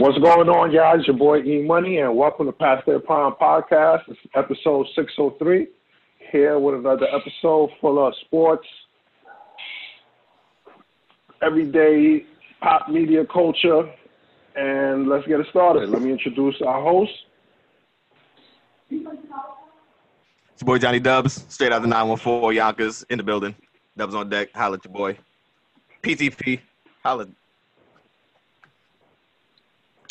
What's going on, guys? Your boy E Money, and welcome to Past Their Prime Podcast. It's episode 603. Here with another episode full of sports, everyday pop media culture, and let's get it started. Let me introduce our host. It's your boy Johnny Dubs, straight out of the 914 Yonkers in the building. Dubs on deck. Holla at your boy. PTP. Holla.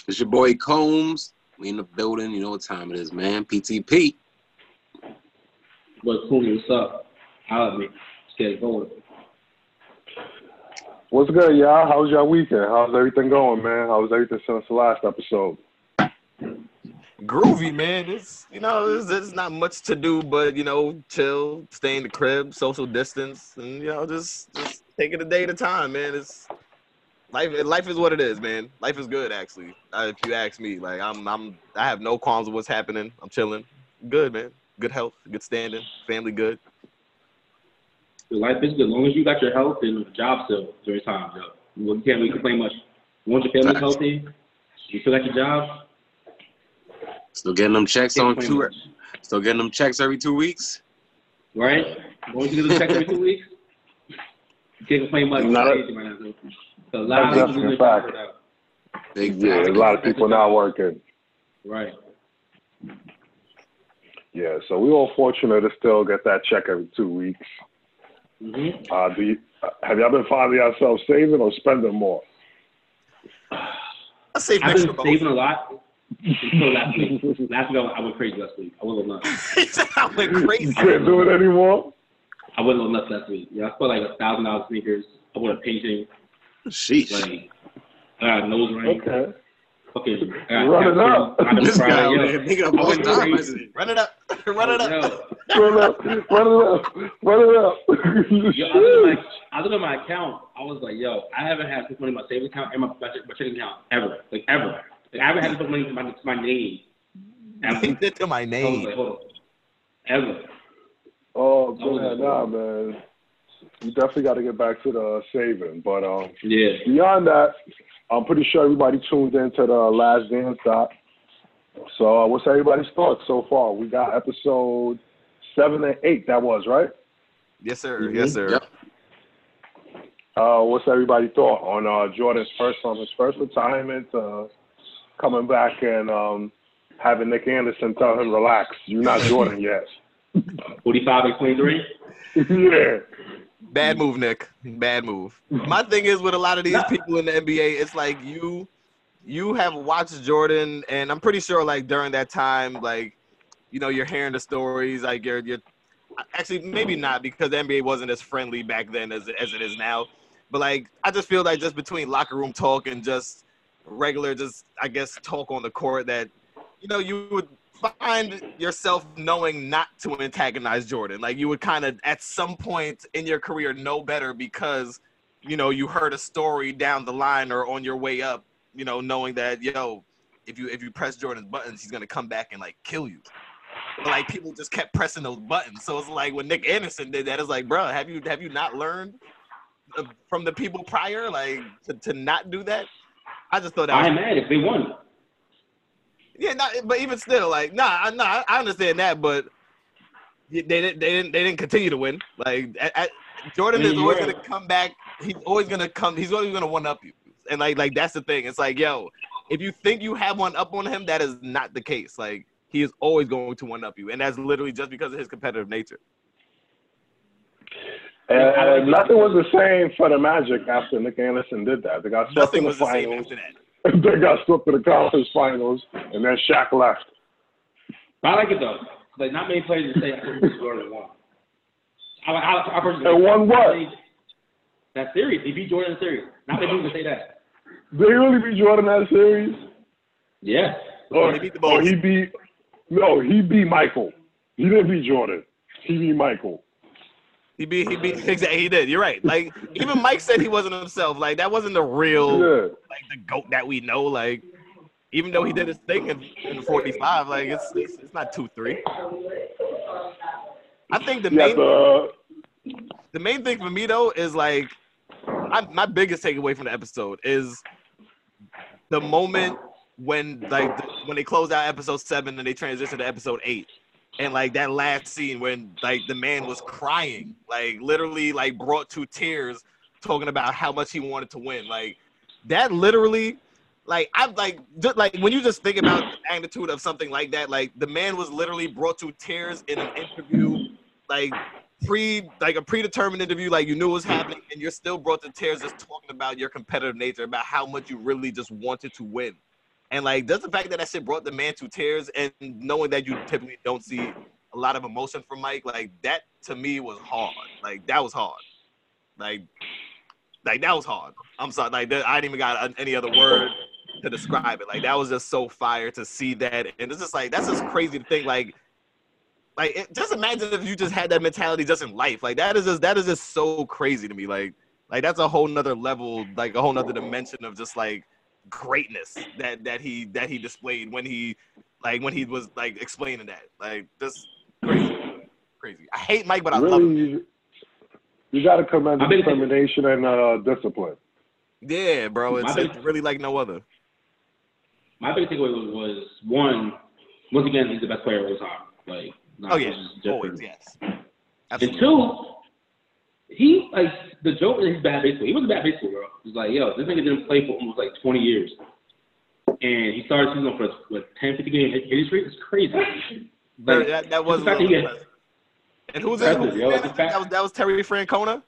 It's your boy Combs. We in the building. You know what time it is, man. PTP. What cool? What's up? Holla at me. Let's get it going. What's good, y'all? How's your weekend? How's everything going, man? How's everything since the last episode? Groovy, man. It's you know, there's, there's not much to do, but you know, chill, stay in the crib, social distance, and you know, just just take it a day at a time, man. It's life. Life is what it is, man. Life is good, actually. Uh, if you ask me, like I'm, I'm, I have no qualms with what's happening. I'm chilling, good, man. Good health, good standing, family good. Your life is good. As long as you got your health and your job still during time, yo. Well, you can't really complain much. You want your family Facts. healthy? You still got your job? Still getting them checks on complain two. much. Still getting them checks every two weeks. Right? Going to get a check every two weeks? You can't complain much. Not a- right now, so. A lot of That's people a fact. jobs right Big Yeah, there's a lot of people not working. Right. Yeah, so we all fortunate to still get that check every two weeks. Mm-hmm. Uh, do you, uh, have y'all been finding yourselves saving or spending more? I save I've next been saving a lot until last week. Last week I went- crazy last week. I went a little nuts. He said I went You crazy. can't do it anymore. I went a little nuts last week. Yeah, I spent like a thousand dollars sneakers. I bought a painting. Sheesh. Like, I got a nose ring. Okay. Fucking, I Run it up. This pride, guy yo. over here making up all went time. crazy. Run it up, run it up. Run it up, run it up, run it up. yo, I look at my, I look at my account. I was like, yo, I haven't had this money in my savings account and my, my, my checking account ever, like ever. Like I haven't had this much money to my, to my name. Ever. To my I was name. like, hold on, ever. oh man, nah, man. You definitely got to get back to the saving, but um, Yeah. beyond that, I'm pretty sure everybody tuned into the last dance doc. So, uh, what's everybody's thoughts so far? We got episode seven and eight. That was right. Yes, sir. Mhm. Yes, sir. Yep. Uh, what's everybody thought on uh, Jordan's first on his first retirement, uh, coming back and um, having Nick Anderson tell him, "Relax, you're not Jordan yet." 45 and 23. yeah. Bad move, Nick. Bad move. My thing is with a lot of these people in the NBA, it's like you you have watched Jordan, and I'm pretty sure like during that time, like you know, you're hearing the stories, like you're you're actually maybe not because the NBA wasn't as friendly back then as as it is now. But like I just feel like just between locker room talk and just regular just I guess talk on the court that you know you would find yourself knowing not to antagonize Jordan. Like you would kind of at some point in your career know better because you know you heard a story down the line or on your way up, you know, knowing that yo, if you if you press Jordan's buttons, he's gonna come back and like kill you. But like people just kept pressing those buttons. So it's like when Nick Anderson did that, it's like, bro, have you have you not learned from the people prior, like to, to not do that? I just thought that was I'm mad if they won. Yeah, not, but even still, like, nah, I- nah, I understand that, but they didn't, they didn't, they didn't continue to win. Like, at, at, Jordan is Yeah, always gonna come back. He's always gonna come. He's always gonna one up you, and like, like that's the thing. It's like, yo, if you think you have one up on him, that is not the case. Like, he is always going to one up you, and that's literally just because of his competitive nature. And nothing was the same for the Magic after Nick Anderson did that. They got swept Nothing in the was the same finals. After they got swept in the conference finals, and then Shaq left. I like it though. Like not many players would say I think Jordan won. I, I, I personally And won what? That series. He beat Jordan in the series. Not many people can say that. Did he really beat Jordan that series? Yeah. Oh, or, He beat the or oh, he beat no, he beat Michael. He didn't beat Jordan. He beat Michael. He beat, he beat, exactly. He did. You're right. Like, even Mike said he wasn't himself. Like, that wasn't the real. Yeah. like the goat that we know. Like, even though he did his thing in, in 45, like it's, it's it's not two three. I think the main uh, the main thing for me though is like my, my biggest takeaway from the episode is the moment when like the, when they closed out episode seven and they transitioned to episode eight. And like that last scene when like the man was crying, like literally like brought to tears, talking about how much he wanted to win. Like that literally like I'm like just like when you just think about the magnitude of something like that, like the man was literally brought to tears in an interview, like pre like a predetermined interview, like you knew was happening, and you're still brought to tears just talking about your competitive nature, about how much you really just wanted to win. And like just the fact that that shit brought the man to tears and knowing that you typically don't see a lot of emotion from Mike, like that to me was hard. Like that was hard. Like like that was hard. I'm sorry. Like that, I didn't even got any other word to describe it. Like that was just so fire to see that, and it's just like that's just crazy to think. Like, like it, just imagine if you just had that mentality just in life. Like that is just that is just so crazy to me. Like, like that's a whole nother level, like a whole nother dimension of just like greatness that that he that he displayed when he like when he was like explaining that. Like just crazy, crazy. I hate Mike, but I love him. Really, you, you got to commend I determination and uh, discipline. Yeah, bro. It's, it's really like no other. My big takeaway was, was one, once again, he's the best player of all time. Like, not Oh yeah, just- just always for- yes. And two, he like the joke is he's bad baseball. He was a bad baseball, bro. He's like, yo, this nigga didn't play for almost like 20 years, and he started season for what 10, 50 game hit hit streak. It's crazy. Like, that, that was the fact that he had- and who was it? Yo. That, that was that was Terry Francona.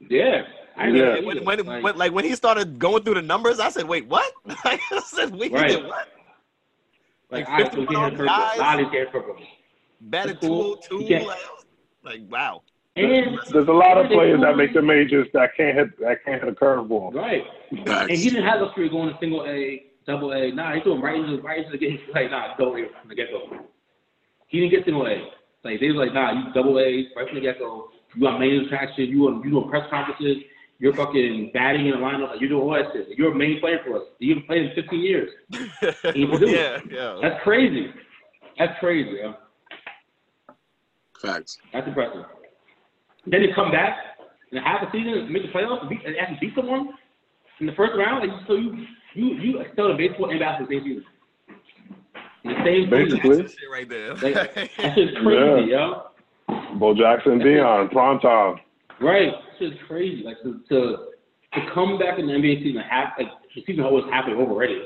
yeah, I Yeah. When, when. Like, when, like when he started going through the numbers, I said, "Wait, what?" Like, I said, "Wait, Right. did what?" like, like, I was 51 getting hurt. guys. A lot of these getting hurt. Batted cool. 202. He can't- Like, like, wow. And There's a lot of players that make the majors that can't hit that can't hit a curveball. right. And he didn't have luxury going to single A, double A. Nah, he threw him right into right into the game. Like, nah, double A from the get go. He didn't get single A. Like they was like, nah, you double A right from the get go. You got main attraction. You on you doing press conferences. You're fucking batting in the lineup. Like you're doing all that shit. You're a main player for us. You've been playing in 15 years. He can do yeah, yeah. That's crazy. That's crazy. Yo. Facts. That's impressive. Then you come back and half a season and make the playoffs and, beat, and actually beat someone in the first round. Like, so you you you excel in baseball and basketball the same season. In the same season. Basically. That's right there. Like, That's just crazy, yo. Bo Jackson, Deion, prime time. Right. It's just crazy. Like to to to come back in the NBA season half like the season was halfway over already.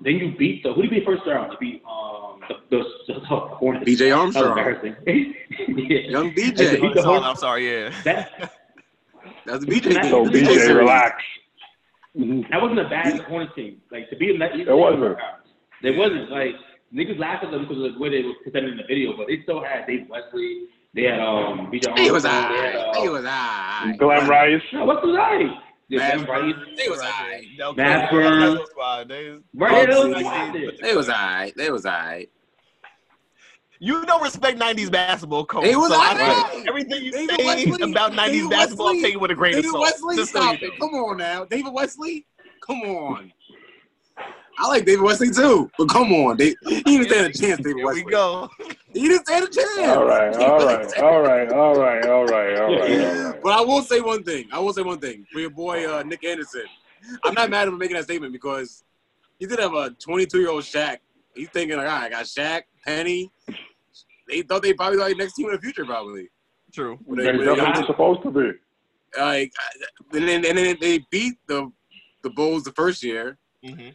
Then you beat the who did you beat first round? You beat um the the, the, the Hornets. BJ That was Armstrong. embarrassing. yeah. Young BJ. beat the I'm sorry, Hornets- I'm sorry. Yeah. That That's the BJ game. So The BJ, relax. that wasn't a bad Hornets team. Like to beat them that It wasn't. It wasn't like niggas laughed at them because of the way they were presented in the video, but they still had Dave Wesley. They had um BJ He was Armstrong, they had, alright. uh, He was alright. Glen Rice. No, what's the right? Yeah, Matt Glen Rice. They was alright. Okay. Matt Burns. They- Right, was out there. They was alright. They was alright. You don't respect '90s basketball, coach. They was so I alright. everything you David say Wesley- about '90s David basketball, Wesley- take it with a grain David of salt. Wesley, Just so stop you it. Come on now. David Wesley? Come on. I like David Wesley too, but come on. They, he didn't stand a chance, David Here Wesley. we go. He didn't stand a chance. All right, all right, all right, all right, all right, all right, all right. But I will say one thing. I will say one thing for your boy uh, Nick Anderson. I'm not mad at him making that statement because he did have a 22 year old Shaq. He's thinking like, all right, I got Shaq, Penny. They thought they probably like next team in the future, probably. True. They they- when they got definitely supposed to be. like, and then and then they beat the the Bulls the first year. hmm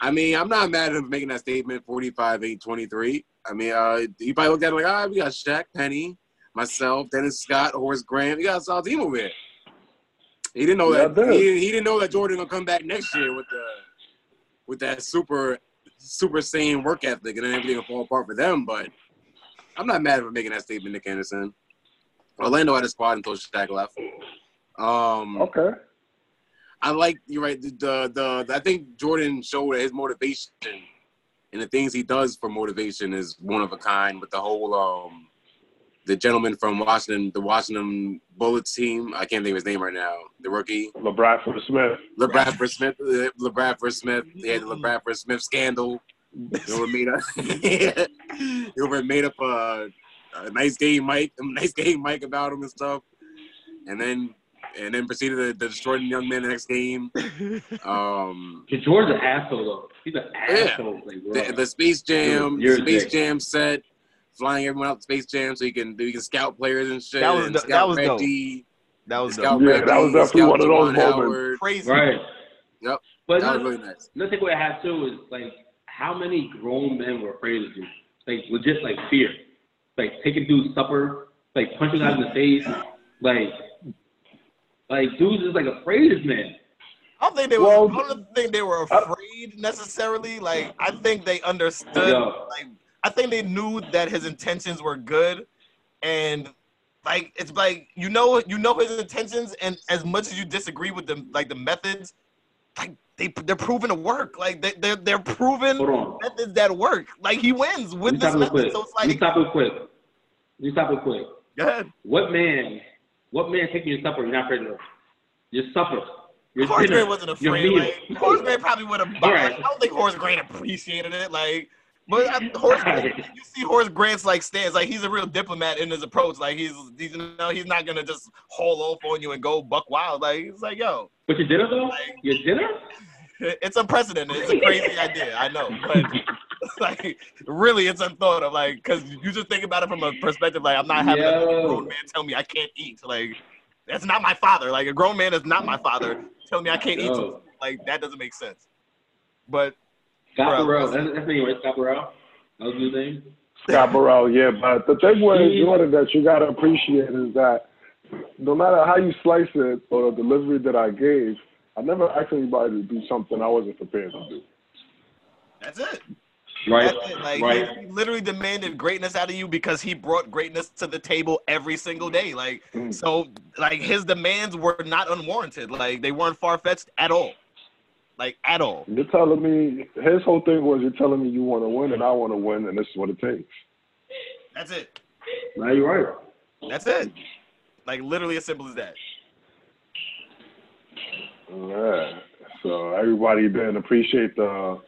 I mean, I'm not mad at him for making that statement. 45, 8, 23. I mean, uh, he probably looked at it like, all right, we got Shaq, Penny, myself, Dennis Scott, Horace Grant. We got a solid team over here. He didn't know Yeah, that. He, he didn't know that Jordan gonna come back next year with the with that super super sane work ethic, and then everything will fall apart for them. But I'm not mad for making that statement, Nick Anderson. Orlando had a spot until Shaq left. Um, Okay. I like you're right. The, the the I think Jordan showed his motivation and the things he does for motivation is one of a kind. With the whole um the gentleman from Washington, the Washington Bullets team. I can't think of his name right now. The rookie, LaBradford Smith. LaBradford Smith. uh, LaBradford Smith. They had the LaBradford Smith scandal. They were made up. they were made up a, a nice game, Mike. A nice game, Mike, about him and stuff. And then and then proceeded to, to destroy the young man the next game. Um, Jordan's an asshole though. He's an Yeah. asshole. Like, the, the Space Jam, You're Space dick. Jam set, flying everyone out to Space Jam so he can he can scout players and shit. That was and scout that was dope. That was dope. Yeah, Reggie, that was definitely one of those Juwan moments. Howard. crazy. right. Yep, But that was another, really nice. another thing I have too is like how many grown men were afraid of you? Like legit like fear. Like taking dudes supper, like punching guys in the face, like like dudes is like afraid of men. I don't think they were. Well- I don't think they were afraid necessarily. Like I think they understood. Yo. Like I think they knew that his intentions were good, and like it's like you know you know his intentions, and as much as you disagree with them, like the methods, like they they're proven to work. Like they they're they're proven methods that work. Like he wins with this method. quick. So it's like stop real quick. Me stop real quick. go ahead. What man what man taking your supper you're not afraid of? Your supper. Your Horace dinner. Grant wasn't afraid. Like, Horace Grant probably would have. Right. I don't think Horace Grant appreciated it. Like, but I, Horace, you see Horace Grant's like stance. Like he's a real diplomat in his approach. Like he's, he's you know, he's not gonna just haul off on you and go buck wild. Like he's like, yo, But your dinner though? Like- Your dinner? it's unprecedented. It's a crazy idea. I know, but like really, it's unthought of. Like, cause you just think about it from a perspective. Like I'm not having a grown man tell me I can't eat. Like that's not my father. Like a grown man is not my father. Tell me I can't eat. Yo. some- Like that doesn't make sense. But Scott Bro. Burrell. That's, that's the name, right? Scott Burrell? That was his name? Scott Burrell, yeah, but the thing with He- Jordan that you gotta appreciate is that no matter how you slice it or the delivery that I gave, I never asked anybody to do something I wasn't prepared to do. that's it. Right. That's it. Like right. he, he literally demanded greatness out of you because he brought greatness to the table every single day. Like Mm. so, like his demands were not unwarranted. Like they weren't far fetched at all. Like at all. You're telling me his whole thing was you're telling me you want to win and I want to win and this is what it takes. That's it. Now you're right. That's it. Like literally as simple as that. Yeah. So everybody didn't appreciate the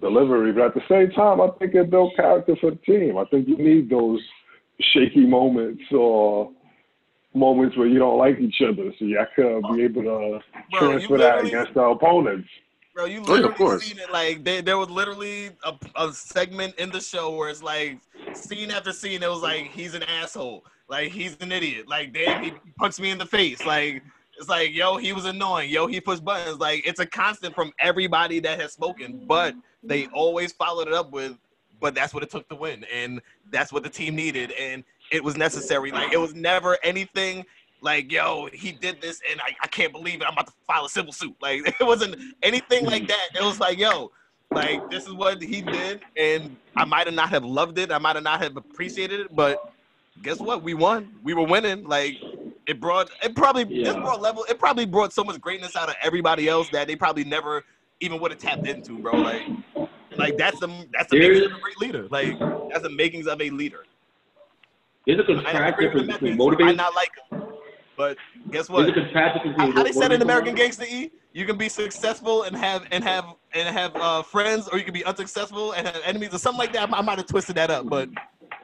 delivery, but at the same time, I think it built character for the team. I think you need those shaky moments or moments where you don't like each other, so you could be able to Bro, transfer that against the opponents. Bro, you Oh, yeah, literally of course. seen it. Like there, there was literally a, a segment in the show where it's like scene after scene. It was like he's an asshole. Like he's an idiot. Like damn, he punched me in the face. Like it's like yo, he was annoying. Yo, he pushed buttons. Like it's a constant from everybody that has spoken. But they always followed it up with, but that's what it took to win, and that's what the team needed, and it was necessary. Like it was never anything like yo he did this and I, I can't believe it. I'm about to file a civil suit. Like it wasn't anything like mm. that. It was like yo like this is what he did and i might have not have loved it. I might have not have appreciated it but guess what? We won. We were winning. Like it brought it probably this Yeah. brought level it probably brought so much greatness out of everybody else that they probably never even would have tapped into bro. Like like that's the that's the makings of a great leader. Like that's the makings of a leader There's a might contract difference between methods, I not like him, but guess There's what? a contract difference How, between how they said in American and- Gangster E, you can be successful and have and have and have uh, friends, or you can be unsuccessful and have enemies, or something like that. I, might have twisted that up, but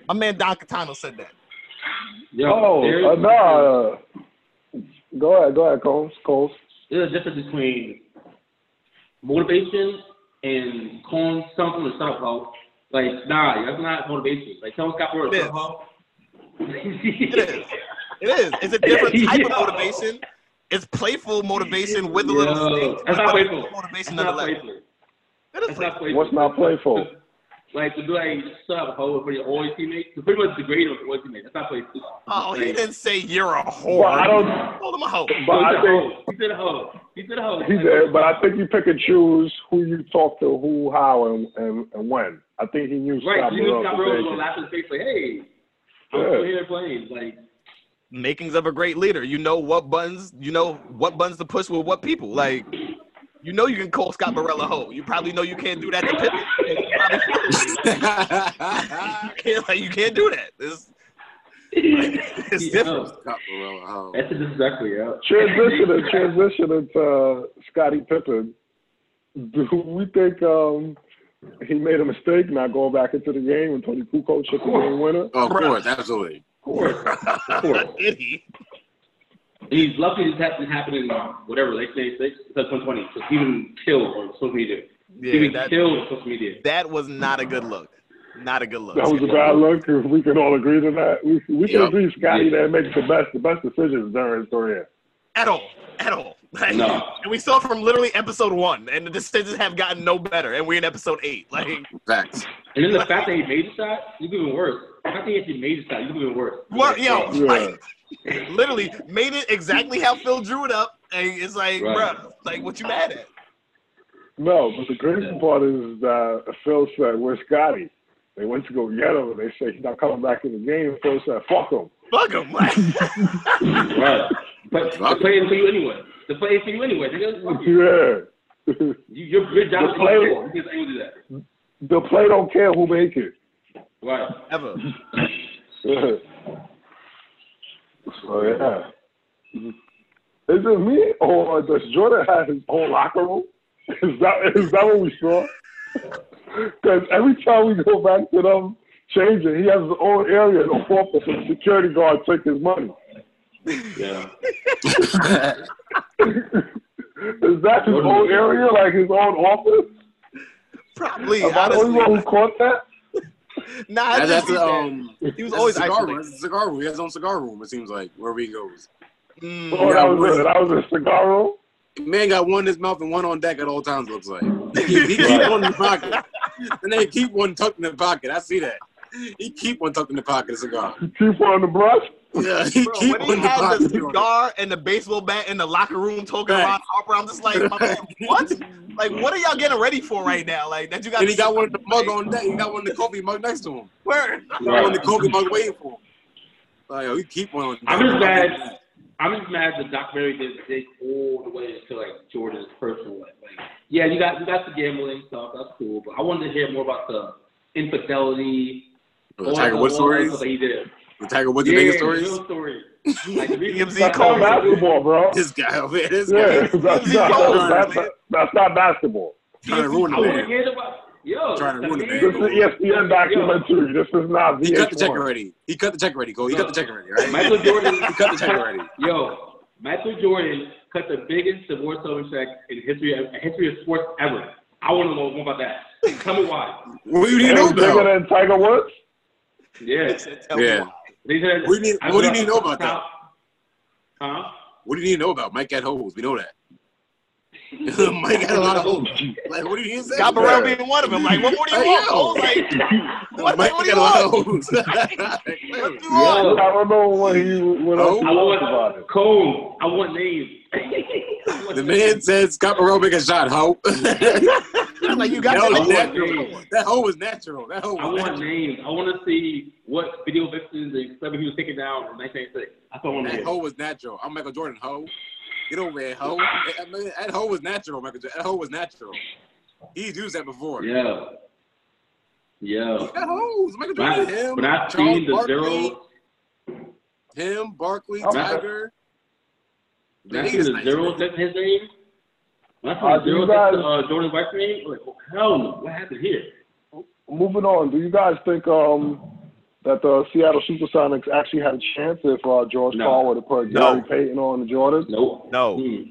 my man Don Catano said that. Yo, Oh, there's, uh, no. Uh, go ahead, go ahead, Coles. Coles. there's a difference between motivation and calling something to stop out. Like, nah, that's not motivation. Like, someone got for It is. a out. It is. It is. It's a different type Yeah. of motivation. It's playful motivation with a little sting, that's not it's playful. motivation That's not playful. It is That's playful. not. What's not playful? Like to do like stop hoe for your all your teammates. To pretty much degrade them for all your teammates. That's not playful. Oh, he didn't say you're a But whore. I don't. Call him a hoe. But he I said think hoe. He said hoe. He said hoe. he did. But I think you pick and choose who you talk to, who, how, and and, and when. I think he knew Right, Scott you knew Burrell Scott to Burrell was take gonna laugh in his face like, hey, I'm Yeah. still here playing. Like, makings of a great leader. You know what buttons, you know what buttons to push with what people. Like, you know you can call Scott Burrell a hoe. You probably know you can't do that to Pippen. You can't, like, you can't do that. It's, it's different. Scott Burrell, oh. That's disrespectful, yeah. Transitioning, transitioning to uh, Scottie Pippen. Do we think um, he made a mistake not going back into the game when Toni Kukoc hit the game winner? Oh, of course, absolutely. Of course. Of course. Did He—he's lucky this happened happened in uh, whatever late '96, 2020. So Steven killed on social media. Yeah, Steven that, killed on social media. that was not a good look. Not a good look. That was a bad look. If we can all agree to that, we we can Yep. agree Scotty that makes the best the best decisions during his career. at all. At all. Like, No. And we saw from literally episode one, and the decisions have gotten no better, and we're in episode eight. Like, Facts. And then the fact that he made the shot, you even worse. The fact that he actually made the shot, you even worse. what, yo, Yeah. like, literally made it exactly how Phil drew it up, and it's like, Right. bruh, like, what you mad at? No, but the crazy part is that Phil said, "Where's Scotty?" They went to go get him, and they say he's not coming back in the game. Phil said, "Fuck him." Fuck him. Right. But the play ain't for you anyway. The play ain't for you anyway. Nigga, fuck you. Yeah. You, your, your job is The play- to score. You can't do that. the play don't care who make it. Right. ever. so yeah. Mm-hmm. Is it me or does Jordan have his own locker room? Is that is that what we saw? Because every time we go back to them changing, he has his own area in the office, and the security guard took his money. Yeah. Is that his own area, like his own office? Probably. Am I the only one who caught that? Nah, I That- that's think um. he was always a cigar room. isolated. A cigar room. He has his own cigar room. It seems like wherever he goes. Mm, Oh, that was it. That was a cigar room. Man got one in his mouth and one on deck at all times. Looks like he, he keep one in the pocket, and they keep one tucked in the pocket. I see that. He keep one tucked in the pocket. A cigar. He keep one on the brush. Yeah, he Bro, keep when he in the had the cigar and the baseball bat in the locker room talking Right. about Harper, I'm just like, my man, what? Like, what are y'all getting ready for right now? Like that you got. And he got one of the mug on that. He got one of the coffee mug next to him. Where? He got one of the coffee mug waiting for him. Like, yo, he keep one on. I'm just mad. I'm just mad the documentary didn't dig all the way into like Jordan's personal life. Like, yeah, you got you got the gambling stuff, that's cool, but I wanted to hear more about the infidelity, oh, The Tiger Woods stories. stuff that he did. The Tiger Woods yeah, the stories. real stories. Like, the real- TMZ That's Cole. not basketball, bro. This guy over here. This Yeah, guy that's not, that's, not, that's not basketball. trying to ruin the man. yo. Trying to ruin the man. This is ESPN documentary. This is not VH1. He cut the check already. He cut the check already. Cole. He cut the check already. Right? Michael Jordan He cut the check already. Yo, Michael Jordan cut the biggest divorce settlement check in history of history of sports ever. I want to know more about that. Tell me why. What do you need to And know bigger than Tiger Woods. Yeah. Yeah. Why. They said, What do you need- what do you need to know up- about that? Huh? What do you need to know about Mike got hoes? We know that. Mike got a lot of hoes. Like, what do you say? Scott Burrell being one of them. Like, what more do you want? yo. Like, what, Mike what do got you a lot of want? hoes. What do you Yo. want? I don't know what he what oh. else Oh. I wants about want it. Cone. I want names. I want the man says Scott Burrell make a shot, hoe. I'm like, you got that, that was I natural. that hoe was natural. That hoe I want natural. names. I want to see what video vixens and stuff he was taking down in 1986. That's what I want to That hear. hoe was natural. I'm Michael Jordan, hoe. Get over there, hoe. I mean, that hoe was natural, Michael Jordan. That hoe was natural. He's used that before. Yeah. Yeah. He got hoes. Michael When I, Jordan, him, when I Charles seen the Barkley, zeros, him, Barkley, Oh, Tiger. When I He the nice. zeros that's his name, when I Uh, seen the do you zeros that's guys- uh, Jordan West's name, like, oh, hell no, what happened here? Moving on. Do you guys think um that the Seattle SuperSonics actually had a chance if uh, George No. Paul would have put No. Gary Payton on the Jordans? Nope. No. Hmm.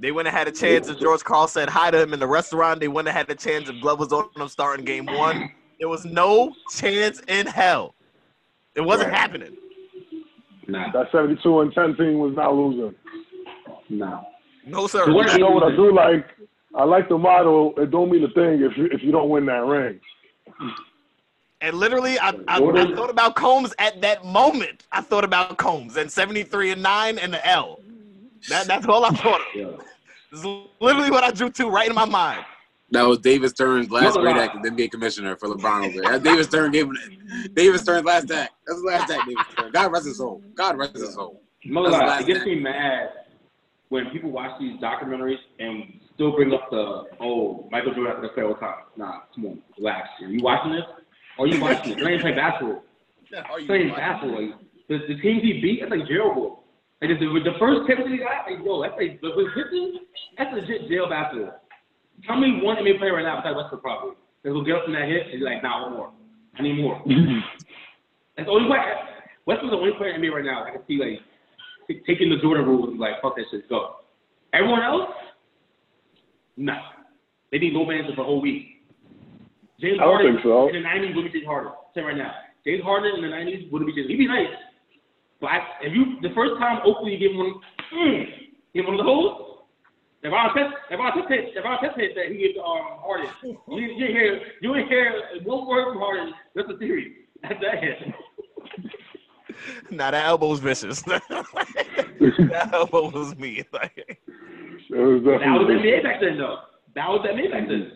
They wouldn't have had a chance if George Karl said hi to him in the restaurant. They wouldn't have had a chance if Glove was on him starting game one. There was no chance in hell. It wasn't Right. happening. Nah. That 72 and 10 team was not losing. Nah. No, sir. You know what I do like? I like the motto. It don't mean a thing if you, if you don't win that ring. And literally, I, I, I thought about Combs at that moment. I thought about Combs and 73 and 9 and the L. That, that's all I thought of. Yeah. This is literally what I drew to right in my mind. That was David Stern's last No, great no. act as NBA commissioner for LeBron over there. David Stern gave him David Stern's last act. That's the last act, David Stern. God rest his soul. God rest his soul. No That's the lie, last it gets thing. me mad when people watch these documentaries and still bring up the oh Michael Jordan has to play all the time. Nah, come on, relax. Are you watching this? Or are you watching this? They ain't playing basketball. Are you Playing basketball. Like, the, the teams he beat, that's like jail ball. Like the, the first tip he got, like yo, that's like the Pistons, that's legit jail basketball. Tell me one NBA player right now besides Westbrook probably. That will get up from that hit and be like, nah, one more. I need more. That's the only way. Westbrook's the only player in the NBA right now I can see like t- taking the Jordan rules and like fuck that shit, go. Everyone else, nah. They need no manager for a whole week. James I don't Harden think so. in the '90s would be James Harden. Say right now, James Harden in the '90s would be James. He'd be nice, but I, if you the first time Oakley gave him one, mm, give him one of those. If I test, if I test, if I test it that he is to um, Harden, you, you didn't hear, you didn't hear one word from Harden. That's a theory. That's that. Nah, that elbow was vicious. that elbow was me. Like, It was That was definitely. NBA back then, though. That was NBA back then.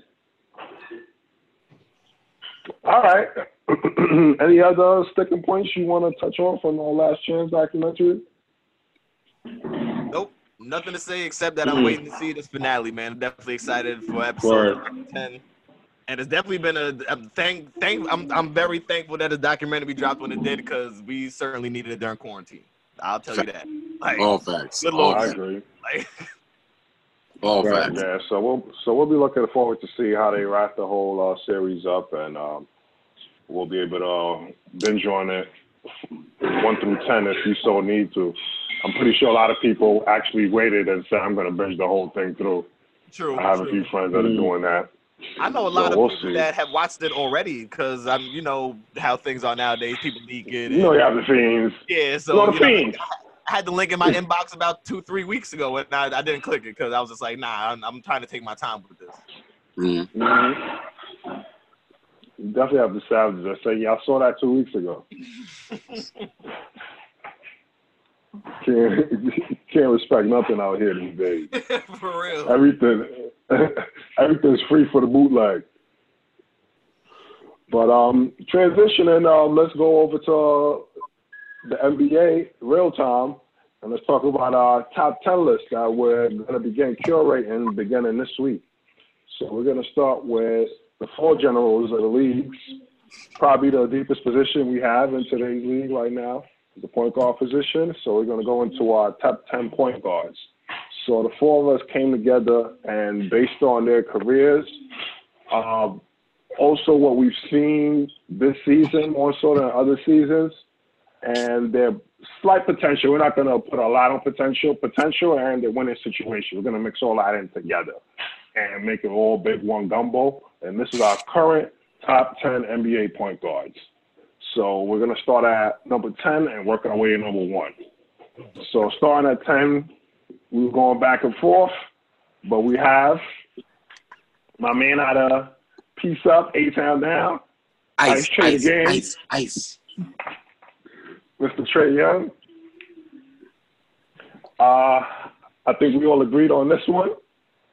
All right. Any other sticking points you want to touch on from the Last Chance documentary? nope, nothing to say except that I'm waiting to see this finale, man. I'm definitely excited for episode Word. ten. And it's definitely been a, a thank thank I'm I'm very thankful that the documentary dropped when it did because we certainly needed it during quarantine. I'll tell you that. Like, All facts. Good All, lord. I facts. agree. like all Right, facts. yeah. So we'll so we'll be looking forward to see how they wrap the whole uh, series up, and um, we'll be able to uh, binge on it one through ten if you so need to. I'm pretty sure a lot of people actually waited and said, "I'm going to binge the whole thing through." true. I have a few friends that are doing that. I know a So lot we'll of people see. that have watched it already because I'm, you know, how things are nowadays. People leak it. You know, and- you have the fiends. yeah, so You know the you know, fiends. I had the link in my inbox about two, three weeks ago, and I, I didn't click it because I was just like, nah, I'm, I'm trying to take my time with this. Mm. Mm-hmm. You definitely have the savages I say, "Yeah, I saw that two weeks ago." can't can't respect nothing out here these days. For real. Everything everything's free for the bootleg. But um, transitioning, um, let's go over to the NBA real time, and let's talk about our top ten list that we're going to begin curating beginning this week. So we're going to start with the four generals of the leagues. Probably the deepest position we have in today's league right now, the point guard position. So we're going to go into our top ten point guards. So the four of us came together, and based on their careers, um, also what we've seen this season more so than other seasons, and their slight potential. We're not going to put a lot on potential, potential, and their winning situation. We're going to mix all that in together and make it all big one gumbo. And this is our current top 10 NBA point guards. So we're going to start at number 10 and work our way to number one. So starting at 10, we were going back and forth, but we have my man out of Peace Up, A Town Down, Ice, Ice trade ice, game. ice, ice. Mr. Trae Young. Uh, I think we all agreed on this one.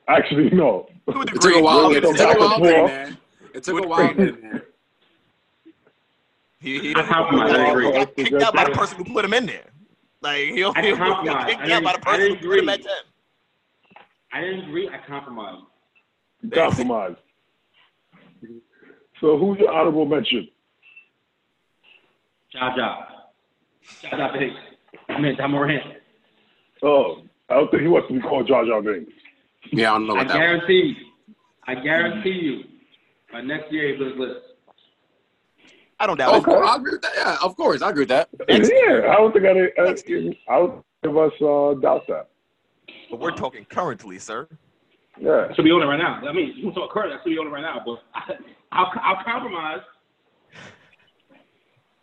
Actually, no. To a It took a while. We'll It go took back a while and getting forth. there. It took a while agree. Getting there. he, he, I compromise, I he agree. got kicked out by the person who put him in there. Like he'll, I he'll compromise. got I kicked out didn't- by the person who put him agree. at ten. I didn't agree. I compromised. Compromise. So who's your honorable mention? Ja Ja. Ja Ja Big. I mean, Ja Morant. Oh, I don't think he wants to be called Jar Jar Binks. Yeah, I don't know I what that was. guarantee, I guarantee you, by next year he's on this list. I don't doubt Oh, it. I agree with that. Yeah, of course, I agree with that. Yeah, I don't think I, I, I don't give us uh, doubt that. But we're talking currently, sir. Yeah. I should be on it right now. I mean, you can talk current. I should be on it right now, but I, I'll, I'll compromise.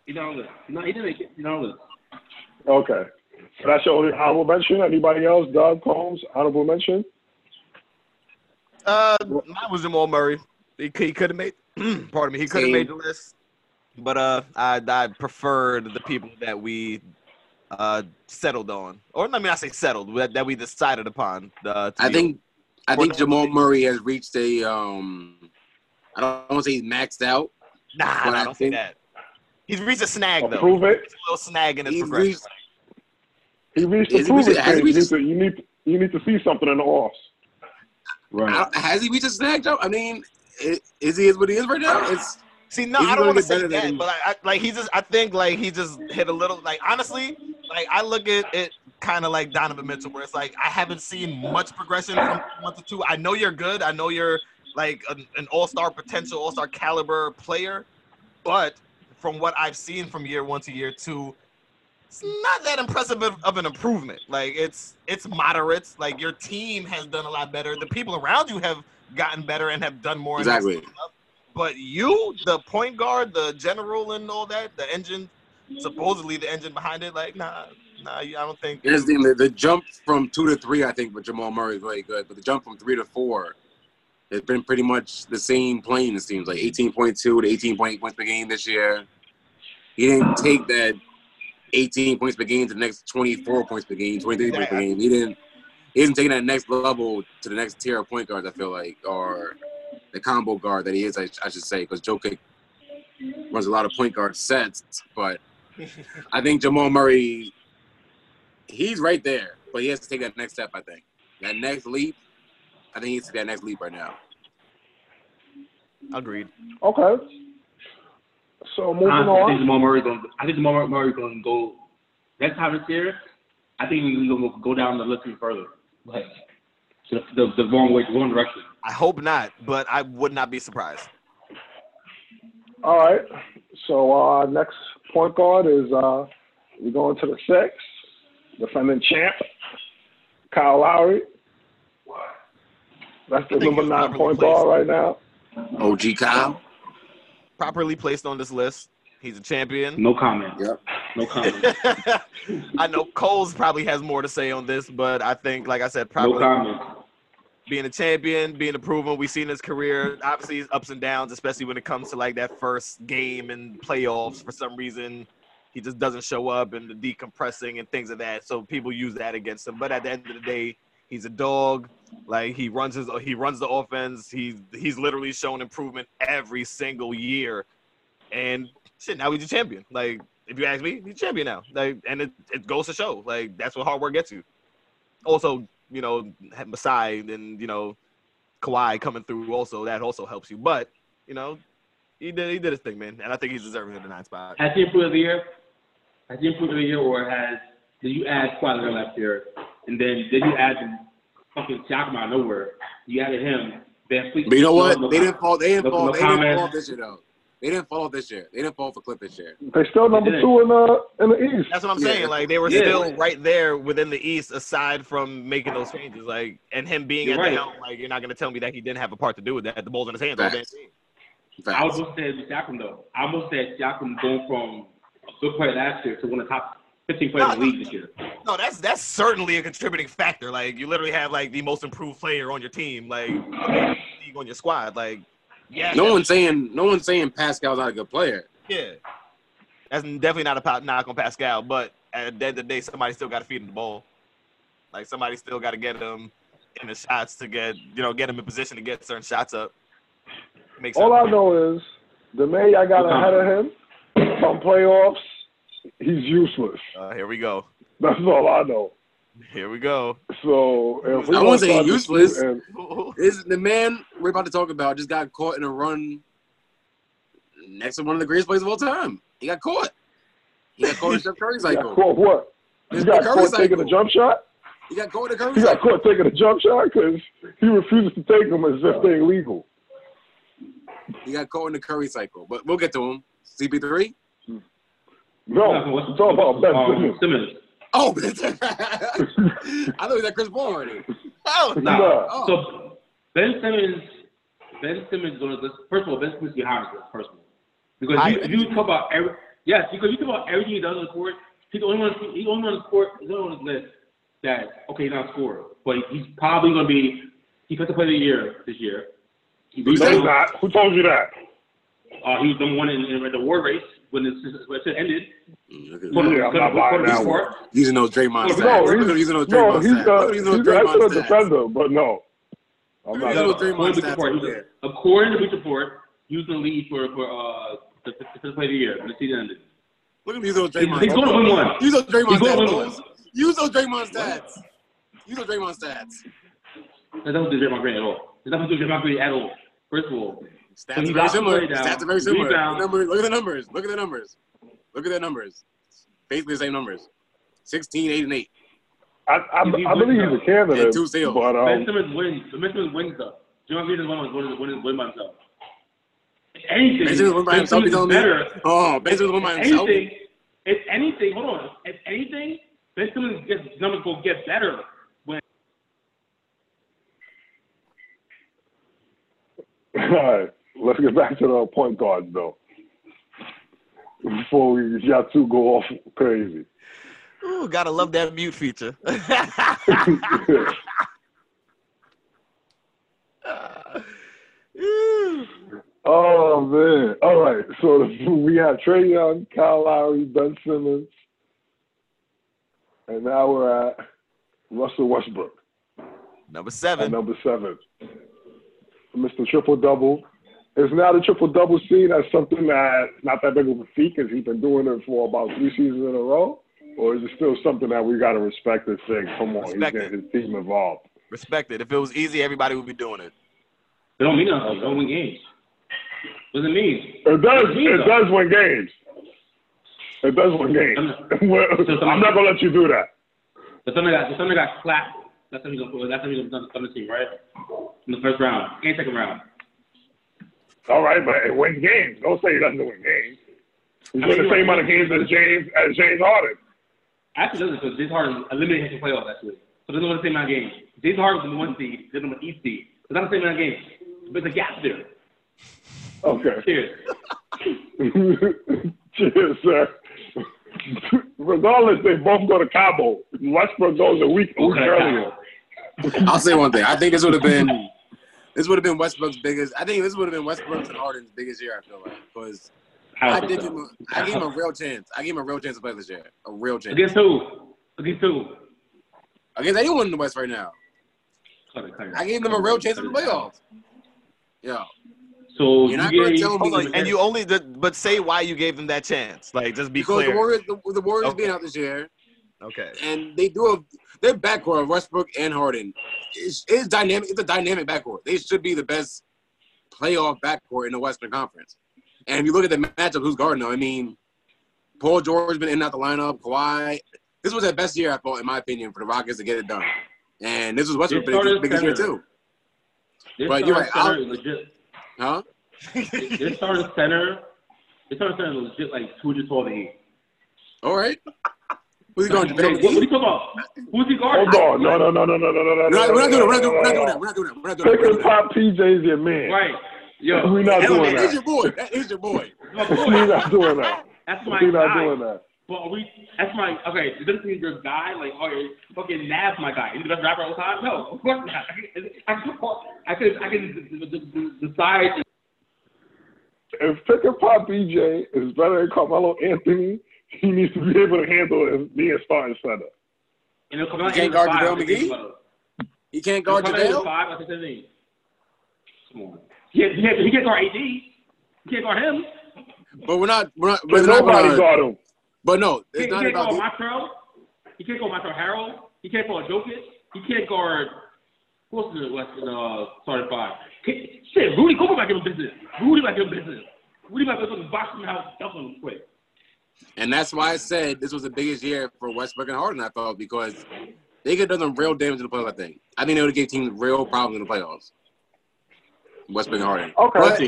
He's not on. No, he didn't make it. He's not on the list. Okay. So that's your only honorable mention. Anybody else? Doug Combs, honorable mention? Uh, mine was Jamal Murray. He, could- he could have made, pardon me, he could have made the list. But uh, I I preferred the people that we uh settled on, or let me not say settled, that, that we decided upon. Uh, to I be- think I Or think no- Jamal Murray has reached a um. I don't want to say he's maxed out. nah, but I don't say think- that. He's reached a snag though. Prove it. He's a little snag in his He's progression. reached- He reached the Is prove it has stage. You need, to, you, need, you need to see something in the offs. Right. Has he reached a snag job? I mean, i- is he is what he is right now? It's See, no, He's I don't want to say that, but I, I, like he just, I think like he just hit a little. Like honestly, like I look at it kind of like Donovan Mitchell, where it's like I haven't seen much progression from one to two. I know you're good. I know you're like an, an all-star potential, all-star caliber player, but from what I've seen from year one to year two, it's not that impressive of, of an improvement. Like it's it's moderate. Like your team has done a lot better. The people around you have gotten better and have done more. Exactly. But you, the point guard, the general, and all that, the engine, supposedly the engine behind it, like nah, nah. I don't think. Here's the, the the jump from two to three, I think, with Jamal Murray is very good. But the jump from three to four, it's been pretty much the same plane. It seems like 18.2 to 18.8 points per game this year. He didn't take that 18 points per game to the next 24 points per game, 23 points per game. He didn't. He isn't taking that next level to the next tier of point guards. I feel like, or the combo guard that he is. I, I should say, because Jokic runs a lot of point guard sets, but I think Jamal Murray, he's right there, but he has to take that next step. I think that next leap. I think he needs to take that next leap right now. Agreed. Okay. So moving Honestly, I think. Jamal Murray going. I think Jamal Murray going to go next time this year. I think he's going to go down the list even further, like the, the, the wrong way, the wrong direction. I hope not, but I would not be surprised. All right. So uh, next point guard is uh, we're going to the six, defending champ, Kyle Lowry. That's the number nine point guard right now. OG Kyle. Properly placed on this list. He's a champion. No comment. Yep. No comment. I know Coles probably has more to say on this, but I think, like I said, no probably comment. Being a champion, being a proven. We've seen his career, obviously his ups and downs, especially when it comes to like that first game and playoffs. For some reason, he just doesn't show up and the decompressing and things of that. So people use that against him. But at the end of the day, he's a dog. Like he runs his, he runs the offense. He's he's literally shown improvement every single year, and shit. Now he's a champion. Like if you ask me, he's a champion now. Like and it, it goes to show. Like that's what hard work gets you. Also, you know, Masai and you know, Kawhi coming through also that also helps you. But you know, he did he did his thing, man, and I think he's deserving of the nine spot. Has he improved of the year? Has he improved of the year, or has did you add Kawhi last year, and then did you add fucking Siakam out of nowhere? You added him. VanVleet. But you know what? No, no They didn't fall. They didn't No- fall. no they didn't comment. fall this year though. They didn't fall this year. They didn't fall for Clip this year. They still number did. two in the in the East. That's what I'm Yeah. saying. Like they were Yeah. still right there within the East, aside from making those changes. Like and him being You're at right. the helm. Like you're not gonna tell me that he didn't have a part to do with that. The ball's in his hands. all damn Facts. game. I Facts. almost said Siakam though. I almost said Siakam going from a good player last year to one of the top 15 players in the league this year. No, that's that's certainly a contributing factor. Like you literally have like the most improved player on your team, like on your squad. Like yeah, No that's- one's saying. No one's saying Pascal's not a good player. Yeah, that's definitely not a pop knock on Pascal, but at the end of the day, somebody still got to feed him the ball. Like somebody still got to get him in the shots to get you know get him in position to get certain shots up. Makes All sense. I know is the man I got ahead of him from playoffs, he's useless. Uh, here we go. That's all I know. Here we go. So we I gonna wouldn't say useless. disputing- Is the man we're about to talk about just got caught in a run next to one of the greatest players of all time? He got caught. He got caught in Steph Curry He got cycle. caught what? He got the Curry caught taking a jump shot. He got caught in the Curry He got cycle. caught taking a jump shot because he refuses to take them as if they're illegal. He got caught in the Curry cycle. But we'll get to him. CP3? No, What's- I'm talking about Ben um, Simmons. Simmons. Oh, I thought he was at Chris Paul already. Oh no! Nah. Oh. So Ben Simmons, Ben Simmons is going first of all, Ben Simmons is behind us first of all, because you, if you talk about every yes, because you talk about everything he does on the court, he's the only one. He's the only one on the court. He's the only one on the list that okay, he's not a scorer, but he's probably going to be defensive player of the year this year. He No, he's not. Who told you that? Uh, he was number one in, in the war race when it, when it ended. Mm, look at For. Yeah, I'm not buying for that one. Using those Draymond No, stats. No, Look at he's, him using those no, Draymond he's, stats. uh, Look at him using those he's Draymond actually a stats. defender, but no. I'm not at doing those. Draymond stats report, right he was- according to the report, he was in the lead for for uh the defensive player of the year when the season ended. Look at him those He's, Draymond he's going to win one. Use those Draymond He's going to stats. win Use those Draymond stats. Use those Draymond stats. That doesn't do Draymond Green at all. That doesn't do Draymond Green at all. First of all, Stats are very similar. play Stats are very similar. Look at, the numbers. Look at the numbers. Look at the numbers. Look at the numbers. Basically the same numbers. 16, 8, and 8. I, I, He's- he's I believe he's a candidate, And two steals. but Ben um, Simmons wins. Ben Simmons wins though. Draymond Green doesn't win, win, win, win by himself. Anything. Ben Simmons won by himself. You Simmons is better. Oh, Ben Simmons won by himself. Anything. if anything, hold on. If anything, Ben Simmons gets numbers will get better when All right, let's get back to the point guards though. Before we y'all two go off crazy. Ooh, gotta love that mute feature. Oh man! All right, so we have Trae Young, Kyle Lowry, Ben Simmons, and now we're at Russell Westbrook Number at seven. number seven. Mr. Triple Double. Is now the triple double seen as something that not that big of a feat because he's been doing it for about three seasons in a row, or is it still something that we got to respect and say, come on, Respect he's it. getting his team involved? Respect it. If it was easy, everybody would be doing it. they don't mean nothing. They don't win games. What does it mean? It does. mean, It does win games. It does win games. Well, I'm not gonna let you do that. The Thunder got the Thunder got clapped. That's how we gonna put. That's how we gonna done the team, right? In the first round and second round. All right, but it wins games. Don't say he doesn't win games. He's I won mean, the same amount of games as James as James Harden. Actually, doesn't because James Harden eliminated him from playoffs actually. So they don't win the same amount of games. James Harden was the one seed, then the East seed. It's not the same amount of games. But the gap there. Okay. Cheers. Cheers, sir. Regardless, they both go to Cabo. Westbrook goes a week, a week Okay. earlier. I'll say one thing. I think this would have been this would have been Westbrook's biggest. I think this would have been Westbrook's and Harden's biggest year. I feel like because I did give him. A, I gave him a real chance. I gave him a real chance to play this year. A real chance Against who? Against who? against anyone in the West right now. Cut it, cut it. I gave them a real chance in the playoffs. Yeah, So You're not you gonna gave, tell me- Hold on, and you only did, but say why you gave them that chance. Like, just be because the clear. Warriors, the, the Warriors Okay. being out this year, Okay. and they do a their backcourt, of Westbrook and Harden, is is dynamic. It's a dynamic backcourt. They should be the best playoff backcourt in the Western Conference. And if you look at the matchup, who's guarding them? I mean, Paul George's been in and out the lineup. Kawhi. This was their best year, I thought, in my opinion, for the Rockets to get it done. And this was Westbrook's biggest, biggest year too, This But you're starting right, Center is legit. huh? Starting center. This starting center is legit like two hundred twelve eight. All right. Who's he going? What, what are you talking about? Who's he guarding? Hold on. No, no, no, no, no, no, no, no. We're not, doing it. We're not doing no, that. We're not doing that. We're not doing that. We're not doing that. no. We're Pick and doing that. pop PJ's your man. Right. Yo, We're not Hey, doing That is your boy. That is your boy. We're not doing that. That's my We're not doing that. But are we? That's my okay. It doesn't mean your guy. Like, oh, yeah, fucking Nav's my guy. Is he the best rapper all the time? No, of course not. I can, I can, I can decide. If pick and pop PJ is better than Carmelo Anthony, he needs to be able to handle it being a starting center. And it'll come You out can't guard five, JaVale McGee? He can't guard come out JaVale. Five, I think that's it. Come on. He can't, he can't, he can't guard AD. He can't guard him. But we're not. We're not. But We're not nobody gonna, him. But no, He, it's he not can't about. guard The, Montrezl. He can't guard Montrezl Harrell. He can't guard Jokic. He can't guard. Who else is in West in uh starting five? Can't- Shit, Rudy Gobert might give him business. Rudy might give him business. Rudy might go to the box him out, dump him quick. And that's why I said this was the biggest year for Westbrook and Harden. I thought because they could have done some real damage in the playoffs. I think. I think they would have gave teams real problems in the playoffs. Westbrook and Harden. Okay. But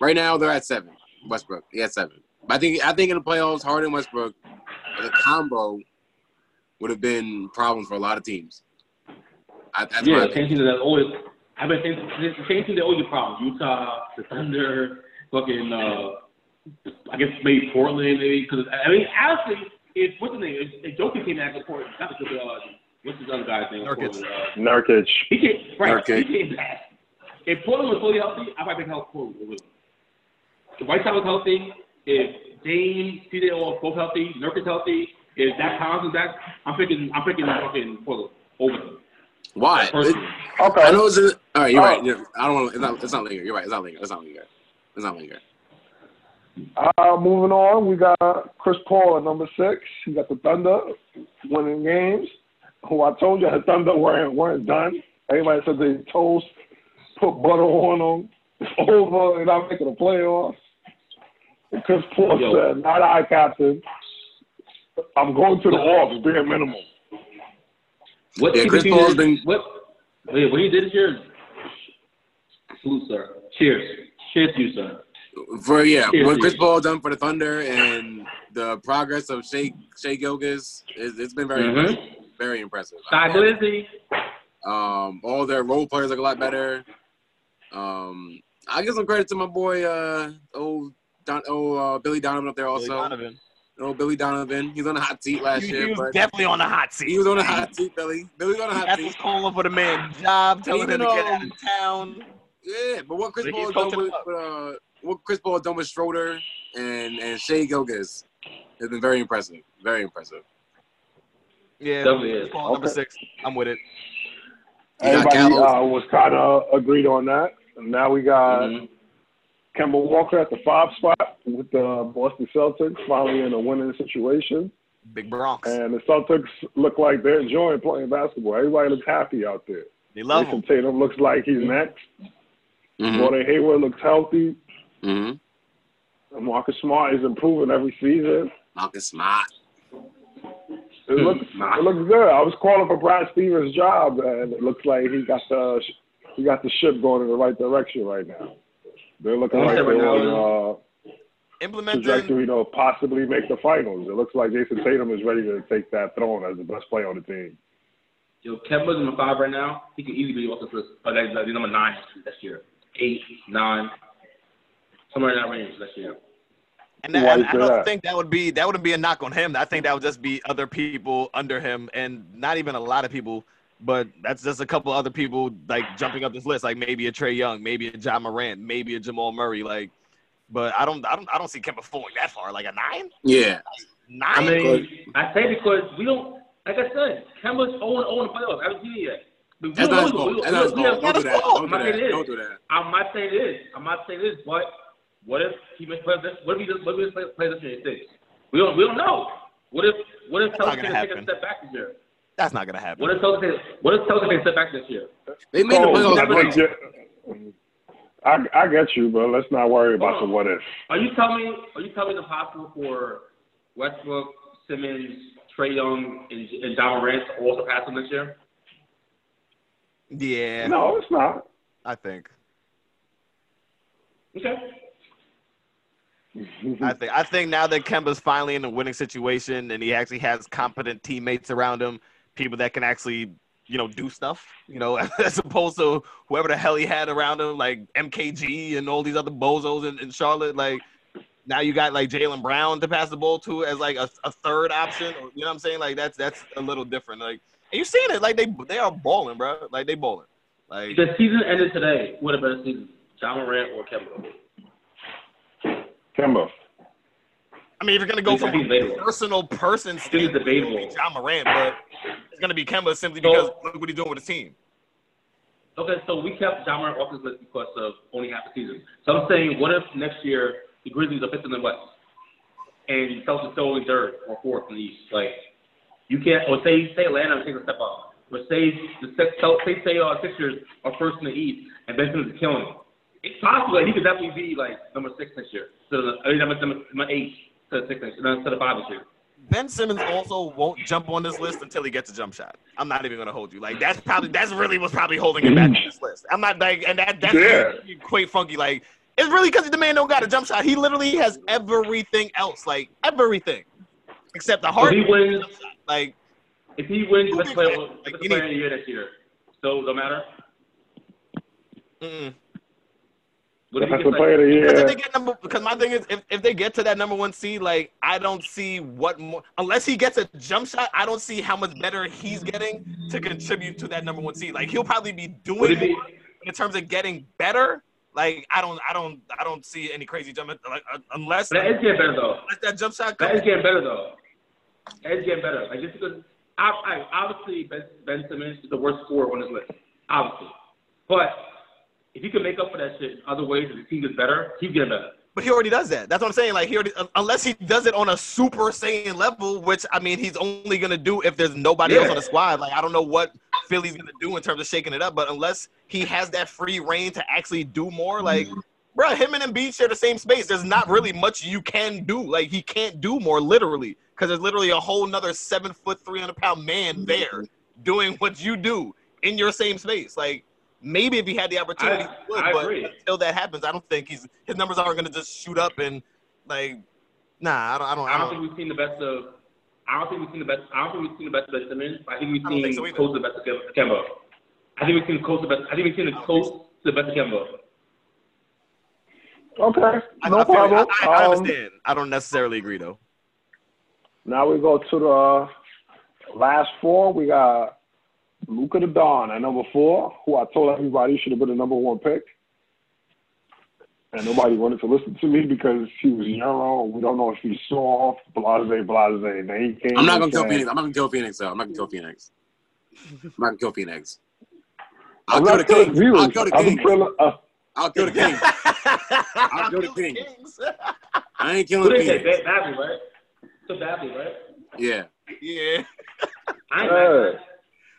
right now they're at seven. Westbrook, he at seven. But I think I think in the playoffs, Harden and Westbrook, as a combo, would have been problems for a lot of teams. I, that's Yeah, opinion. same team that always. I've been saying it's the same team that always problems. Utah, the Thunder, fucking. uh I guess maybe Portland, maybe because I mean, honestly, if what's the name? If, if Jokic came back to Portland, not because uh, what's his other guy's name? Nurkic. Portland, uh, Nurkic. He came right. Nurkic. He came back. If Portland was fully healthy, I might make help Portland with him. If Whiteside was healthy, if Dame, CJ all both healthy, Nurkic healthy, if Zach Collins is back, I'm picking I'm picking fucking Portland over them. Why? It, Okay. I know it's a, all right. You're Oh. right. Yeah, I don't want. It's not. It's not linear. You're right. It's not linear. It's not linear. It's not linear. Uh, moving on, we got Chris Paul at number six. He got the Thunder winning games. Who I told you the Thunder weren't weren't done. Everybody said they toast, put butter on them, it's over, and not making the playoffs. And Chris Paul Yo. said, "Not I, Captain. I'm going to the Hawks, bare minimum." What Yeah, Chris Paul's been- what wait, what he did this year? Salute, sir. Cheers. Cheers to you, sir. For yeah, what Chris Paul done for the Thunder and the progress of Shai Shai Gilgeous, it's, it's been very Mhm. impressive. Very impressive. Shy Glizzy. Um, all their role players look a lot better. Um, I give some credit to my boy, uh, old Don, oh, uh, Billy Donovan up there also. Billy also. Donovan. Oh, Billy Donovan. He's on the hot seat last He, year, he was but definitely on the hot seat. he was on the hot seat, Billy. Billy was on the hot That's seat. what's calling for the man job, telling Even him to get out of town. Yeah, but what Chris He's Paul done with, with, uh, what Chris Paul has done with Schroeder and and Shai Gilgeous has been very impressive. Very impressive. Yeah, Definitely is. Paul, number six. I'm with it. You Everybody uh, was kind of agreed on that. And now we got Mhm. Kemba Walker at the five spot with the Boston Celtics, finally in a winning situation. Big Bronx. And the Celtics look like they're enjoying playing basketball. Everybody looks happy out there. They love Jayson him. Tatum looks like he's next. Mm-hmm. Gordon Hayward looks healthy. Mm-hmm. Marcus Smart is improving every season. Marcus Smart. It looks it looks good. I was calling for Brad Stevens' job, and it looks like he got the he got the ship going in the right direction right now. They're looking like they're on uh, Implementing. trajectory to possibly make the finals. It looks like Jayson Tatum is ready to take that throne as the best player on the team. Yo, Kemba's number five right now. He can easily be off this list. Like, like, number nine this year. Eight, nine, somewhere in that range this year. And, that, Why and is I don't that? think that would be that wouldn't be a knock on him. I think that would just be other people under him, and not even a lot of people. But that's just a couple other people like jumping up this list, like maybe a Trae Young, maybe a Ja Morant, maybe a Jamal Murray. Like, but I don't, I don't, I don't see Kemba falling that far. Like a nine, Yeah. nine. I mean, I say because we don't, like I said, Kemba's 0 0 in the playoffs. I haven't seen it yet. But That's don't not his fault. That's not his we- we fault. Don't do that. Don't I'm not do saying that. it Don't is. do that. I'm not saying it is. I'm not saying it is. But what if he makes play this? What if he does? What if he plays play this year? Six? We don't. We don't know. What if? What if That's Celtics gonna take a step back this year? that's not gonna happen. What if Celtics? What if Celtics take a step back this year? They made the Oh, playoffs. I, never once. think you- I, I get you, but let's not worry about the oh. what if. Are you telling me? Are you telling me it's impossible for Westbrook, Simmons, Trae Young, and, and Ja Morant to all surpass him this year? Yeah, No, it's not. I think. Okay. I think I think now that Kemba's finally in a winning situation and he actually has competent teammates around him, people that can actually, you know, do stuff, you know, as opposed to whoever the hell he had around him, like MKG and all these other bozos in, in Charlotte. Like now you got like Jaylen Brown to pass the ball to as like a, a third option. You know what I'm saying? Like that's that's a little different. Like and you seeing it, like they they are balling, bro. Like they balling. Like the season ended today, what a better season, Ja Morant or Kemba? Kemba. I mean, if you're gonna go It's from personal person I think it's standpoint, it'll be debatable. Ja Morant, but it's gonna be Kemba simply So- because look what he's doing with his team. Okay, so we kept Ja Morant off this list because of only half the season. So I'm saying, what if next year the Grizzlies are fifth in the West and Celtics are still in third or fourth in the East? Like, you can't, or say say Atlanta takes a step up, Or say the Cel- say say uh, Sixers are first in the East and Ben Simmons is killing it. It's possible that he could definitely be like number six next year, so the, number, number, number eight to six next year, instead of five this year. Ben Simmons also won't jump on this list until he gets a jump shot. I'm not even gonna hold you. Like that's probably that's really what's probably holding him back on this list. I'm not like and that that's Yeah. quite funky. Like it's really because the man don't got a jump shot. He literally has everything else, like everything, except the If heart. he wins, Like if he wins, let's play, Like, let's you play need- in the year next year. So no matter. mm-mm. What if he Defensive gets player like, of the Because if they year. get number, because my thing is, if, if they get to that number one seed, like I don't see what more, unless he gets a jump shot, I don't see how much better he's getting to contribute to that number one seed. Like he'll probably be doing it be- more in terms of getting better. Like I don't, I don't, I don't see any crazy jump like uh, unless, that is getting better though. unless that jump shot That comes. is getting better though. That is getting better. Like just because, I, I, obviously Ben, ben Simmons is the worst scorer on this list, obviously. But if he can make up for that shit in other ways, if the team gets better, he's getting better. But he already does that. That's what I'm saying. Like he already, uh, unless he does it on a super saiyan level, which I mean, he's only gonna do if there's nobody else on the squad. Like I don't know what Philly's gonna do in terms of shaking it up, but unless he has that free reign to actually do more, like, mm-hmm. bro, him and Embiid share the same space. There's not really much you can do. Like he can't do more, literally, because there's literally a whole nother seven foot, three hundred pound man there mm-hmm. doing what you do in your same space. Like maybe if he had the opportunity, I- he would, I but agree. until that happens, I don't think he's his numbers aren't going to just shoot up and like, nah, I don't, I don't, I I don't don't. think we've seen the best of. I don't think we've seen the best. I don't think we've seen the best of Ben Simmons. I think we've I think seen so either. close to the best of Kem- Kemba. I think we've seen the close to the best. I think we've seen the close to the best of Kemba. Okay, I, no I, feel- problem. I, I Um, understand. I don't necessarily agree though. Now we go to the last four. We got Luka the Don at number four, who I told everybody should have been the number one pick. And nobody wanted to listen to me because he was yellow. We don't know if he's soft, blase, blase. Then he came I'm not gonna kill Phoenix. I'm not gonna kill Phoenix though. I'm not gonna kill Phoenix. I'm not gonna kill Phoenix. I'll I'm kill the not killing Kings. I'll kill the I'm Kings. killing- uh, I'll kill the Kings. I'll go to kill the Kings. I ain't killing they say? Phoenix. Ba- Bagley, right? So Bagley, right? Yeah. Yeah. I ain't mad. uh, at that.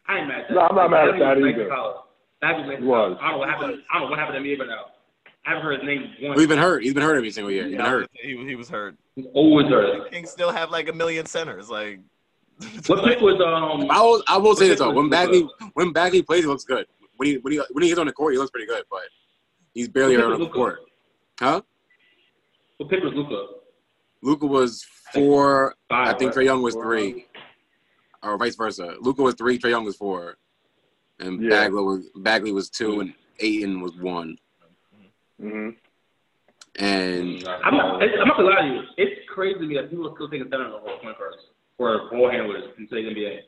I ain't mad. at that. No, I'm not mad at that either. in college. Bagley was nice was. I don't know what happened. I don't know what happened to me right now. I haven't heard his name once. He's been hurt. He's been hurt every single year. He's been Yeah, hurt. He, was- he was hurt. He's always hurt. Kings still have like a million centers. Like, What pick was um? I will. I will say this though. When Bagley when Bagley plays, he looks good. When he when he when he's on the court, he looks pretty good. But he's barely on the Luka. court. Huh? What pick was Luka? Luka was four. I Five, think right? Trae Young was Four. three, or vice versa. Luka was three. Trae Young was four, and Yeah. Bagley was Bagley was two, and Ayton was one. mhm. And I'm not. I'm not gonna lie to you. It's crazy to me that people are still taking center over point first for ball handlers in today's NBA.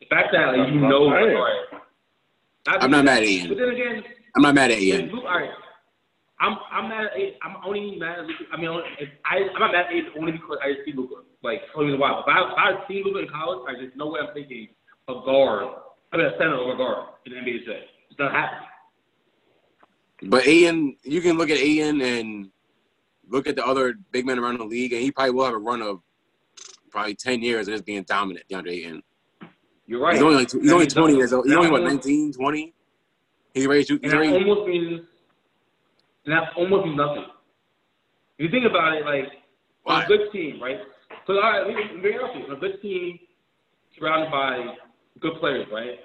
The fact that like, you That's know, what I'm saying. all right. I'm not mad at But then again, I'm not mad at if Ayton. All right. I'm I'm mad at Ayton. I'm only mad at Luka. I mean, if I I'm not mad at Ayton only because I just see Luka. Like, tell me why. If I if I had seen Luka in college, I just no way I'm thinking a guard. I mean, a center over a guard in the NBA today. It's not happening. But Ayton, you can look at Ayton and look at the other big men around the league, and he probably will have a run of probably ten years of just being dominant. DeAndre Ayton. You're right. He's only like, he's only 20 years old. He's only what almost- 19, 20. He's ready to He's that ready. almost means, and that almost nothing. If you think about it, like on a good team, right? So all right, let me be honest with you. On a good team surrounded by good players, right?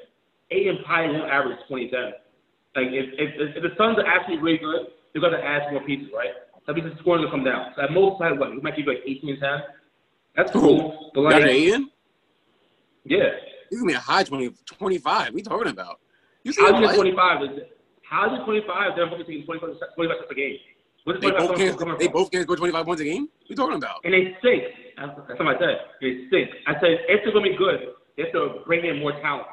Ayton probably won't average 2010. Like if if, if the Suns are actually really good, they're gonna add more pieces, right? That means the scoring will come down. So at most, like what? You might give you like 18 and 10. That's cool. But like, Ayton? yeah. He's gonna be a high 20, 25. What are you talking about? You see How's him it 25? Is it, how's it 25? They're taking 25 25 shots a game. The They both can't. They from? both can't score 25 points a game. What are you talking about? And they stink. That's, that's what I said. They stink. I said if they're gonna be good, they have to bring in more talent.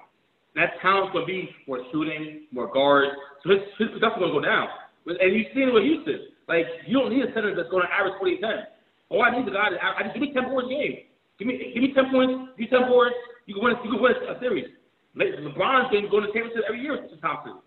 And that talent's gonna be more shooting, more guards. So his, his production's gonna go down. And you've seen it with Houston. Like you don't need a center that's gonna average 20 10. All I need is a guy to I, I just give me 10 boards a game. Give me give me 10 points, give me 10 boards. You can win. You can win a series. Le- LeBron's been going to championship every year with Thompson.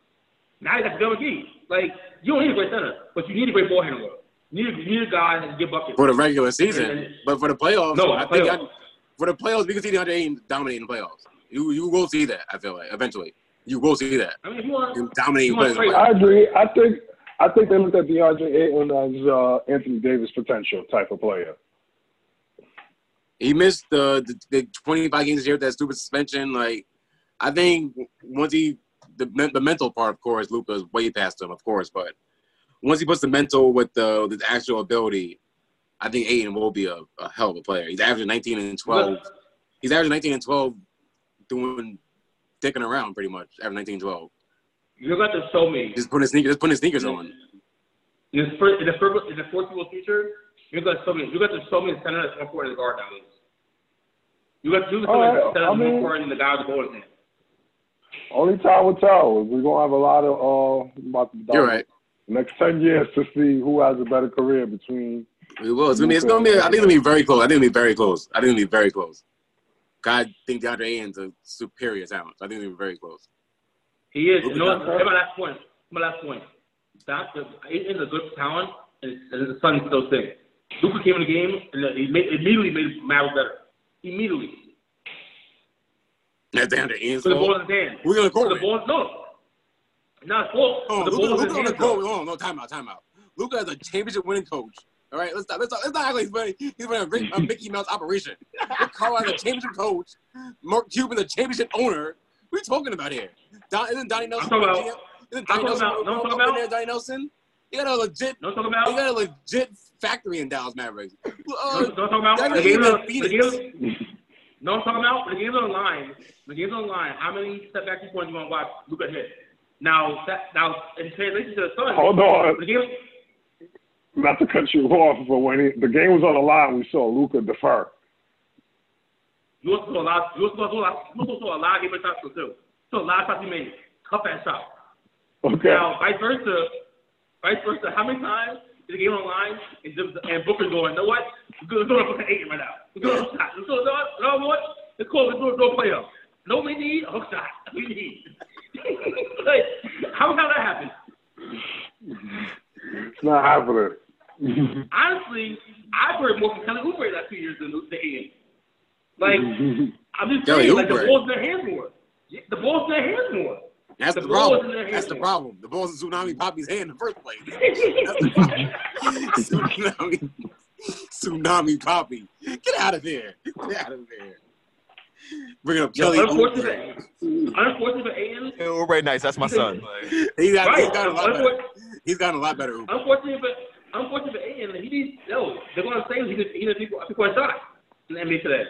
Now you got Bill McGee. Like you don't need a great center, but you need a great ball handler. You need, you need a guy that can get buckets. For the regular season, but for the playoffs, No, I think playoffs. I, for the playoffs, we can see DeAndre Ayton dominating the playoffs. You you will see that. I feel like eventually you will see that. I mean, if you want, Him dominating You want players. in the trade- playoffs. I agree. I think I think they looked at DeAndre Ayton as uh, Anthony Davis potential type of player. He missed the, the the 25 games this year with that stupid suspension. Like, I think once he the the mental part, of course, Luka's way past him, of course. But once he puts the mental with the the actual ability, I think Ayton will be a, a hell of a player. He's averaging 19 and 12. He's averaging 19 and 12, doing dicking around pretty much. Averaging 19 and 12, you got to show me just putting his sneakers, just putting his sneakers on. in the first, in the first, in the foreseeable future. You got to show me. You got to show me the center that's more important than the guard nowadays. You got to do the center that's I more mean- important than the guy with the ball in his hand. Only time will tell. We're gonna have a lot of uh about the You're right. next ten years to see who has a better career between. We will. It's gonna be. It's gonna be. I think it'll be very close. I think it'll be very close. I think it'll be very close. I think DeAndre Ayton's a superior talent. I think it'll be very close. He is. Luka You know what? Doncic. That's my last point. My last point. That's the Ayton's a good talent, and, and the Suns still stink. Luka came in the game and he made, immediately made Mavericks better. Immediately. That's DeAndre Ayton's So the ball fault. in his hand. You gonna So the ball, no. Not his. Oh, the Luka, ball Luka on the court. Oh, no, time out, time out. Luka is a championship winning coach. All right, let's not let's not, let's not act like he's running, he's running a, Mickey Mouse operation. Rick Carlisle's a championship coach. Mark Cuban's a championship owner. What are you talking about here? Don, isn't Donnie Nelson I'm talking about- Isn't Donnie Nelson about- no, I'm talking in about- there, Donnie Nelson? You got a legit, No, you about. got a legit factory in Dallas Mavericks. No, Uh, no, talking about. That The ain't game's even on. The Phoenix. game's. No, I'm talking about the game's on the line. The game's on the line. How many step back two points you want to watch Luka hit? Now, that, now in translation to the Suns, Hold on. the game. Not to cut you off, but when he, the game was on the line, we saw Luka defer. You also saw a lot. You also saw a lot. You also saw a lot of game shots too. So a lot of shots he made. Tough ass shot. Okay. Now, vice versa, vice versa. How many times did the game on the line and, just, and Booker's going, you know what? We're going to put eight right now. We're going to shot. Let's go, you know what? Let's call it. Let's do a play up. No, we need a hook shot. We need. like, how how that happen? It's not happening. Honestly, I've heard more from Kelly Oubre last two years than the Ian. Like, I'm just Kelly saying, like the Oubre. ball's in their hands more. The ball's in their hands more. That's The the, ball was in problem. That's the problem. The ball's in Tsunami Papi's hand in the first place. That's the problem. Tsunami, Tsunami Papi. Get out of there. Get out of there. Bringing up Yo, Kelly unfortunate, Oubre. unfortunate for Ian. Yeah, we're right nice. That's my son. Like, He's got, Right. he's got a lot better. Unfortunate, He's gotten a lot better. Oubre. unfortunate for unfortunate for Ian. He needs yo. They're gonna say he could he needs people people a shot in the NBA today.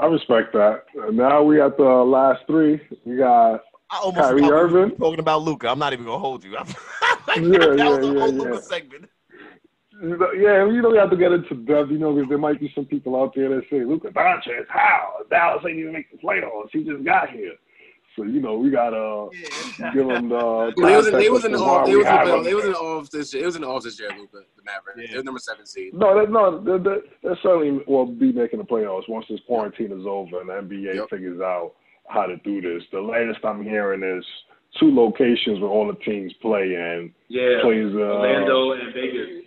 I respect that. Now we at the last three. We got I almost Kyrie forgot we were Irving? talking about Luka. I'm not even gonna hold you. Yeah, that yeah, was a yeah, whole yeah. Luka segment. You know, yeah, you don't have to get into depth, you know, because there might be some people out there that say, Luka Doncic, how? Dallas ain't even make the playoffs. He just got here. So, you know, we got to give them the They was in, they was in the to why off. They was in the him. they was in the off this year. It was in the off this year. Luka, the Mavericks. Yeah. They was number seven seed. No, that, no, they, they, they certainly will be making the playoffs once this quarantine is over and the NBA Yep. figures out how to do this. The latest I'm hearing is two locations where all the teams play and Yeah, plays uh, Orlando and Vegas.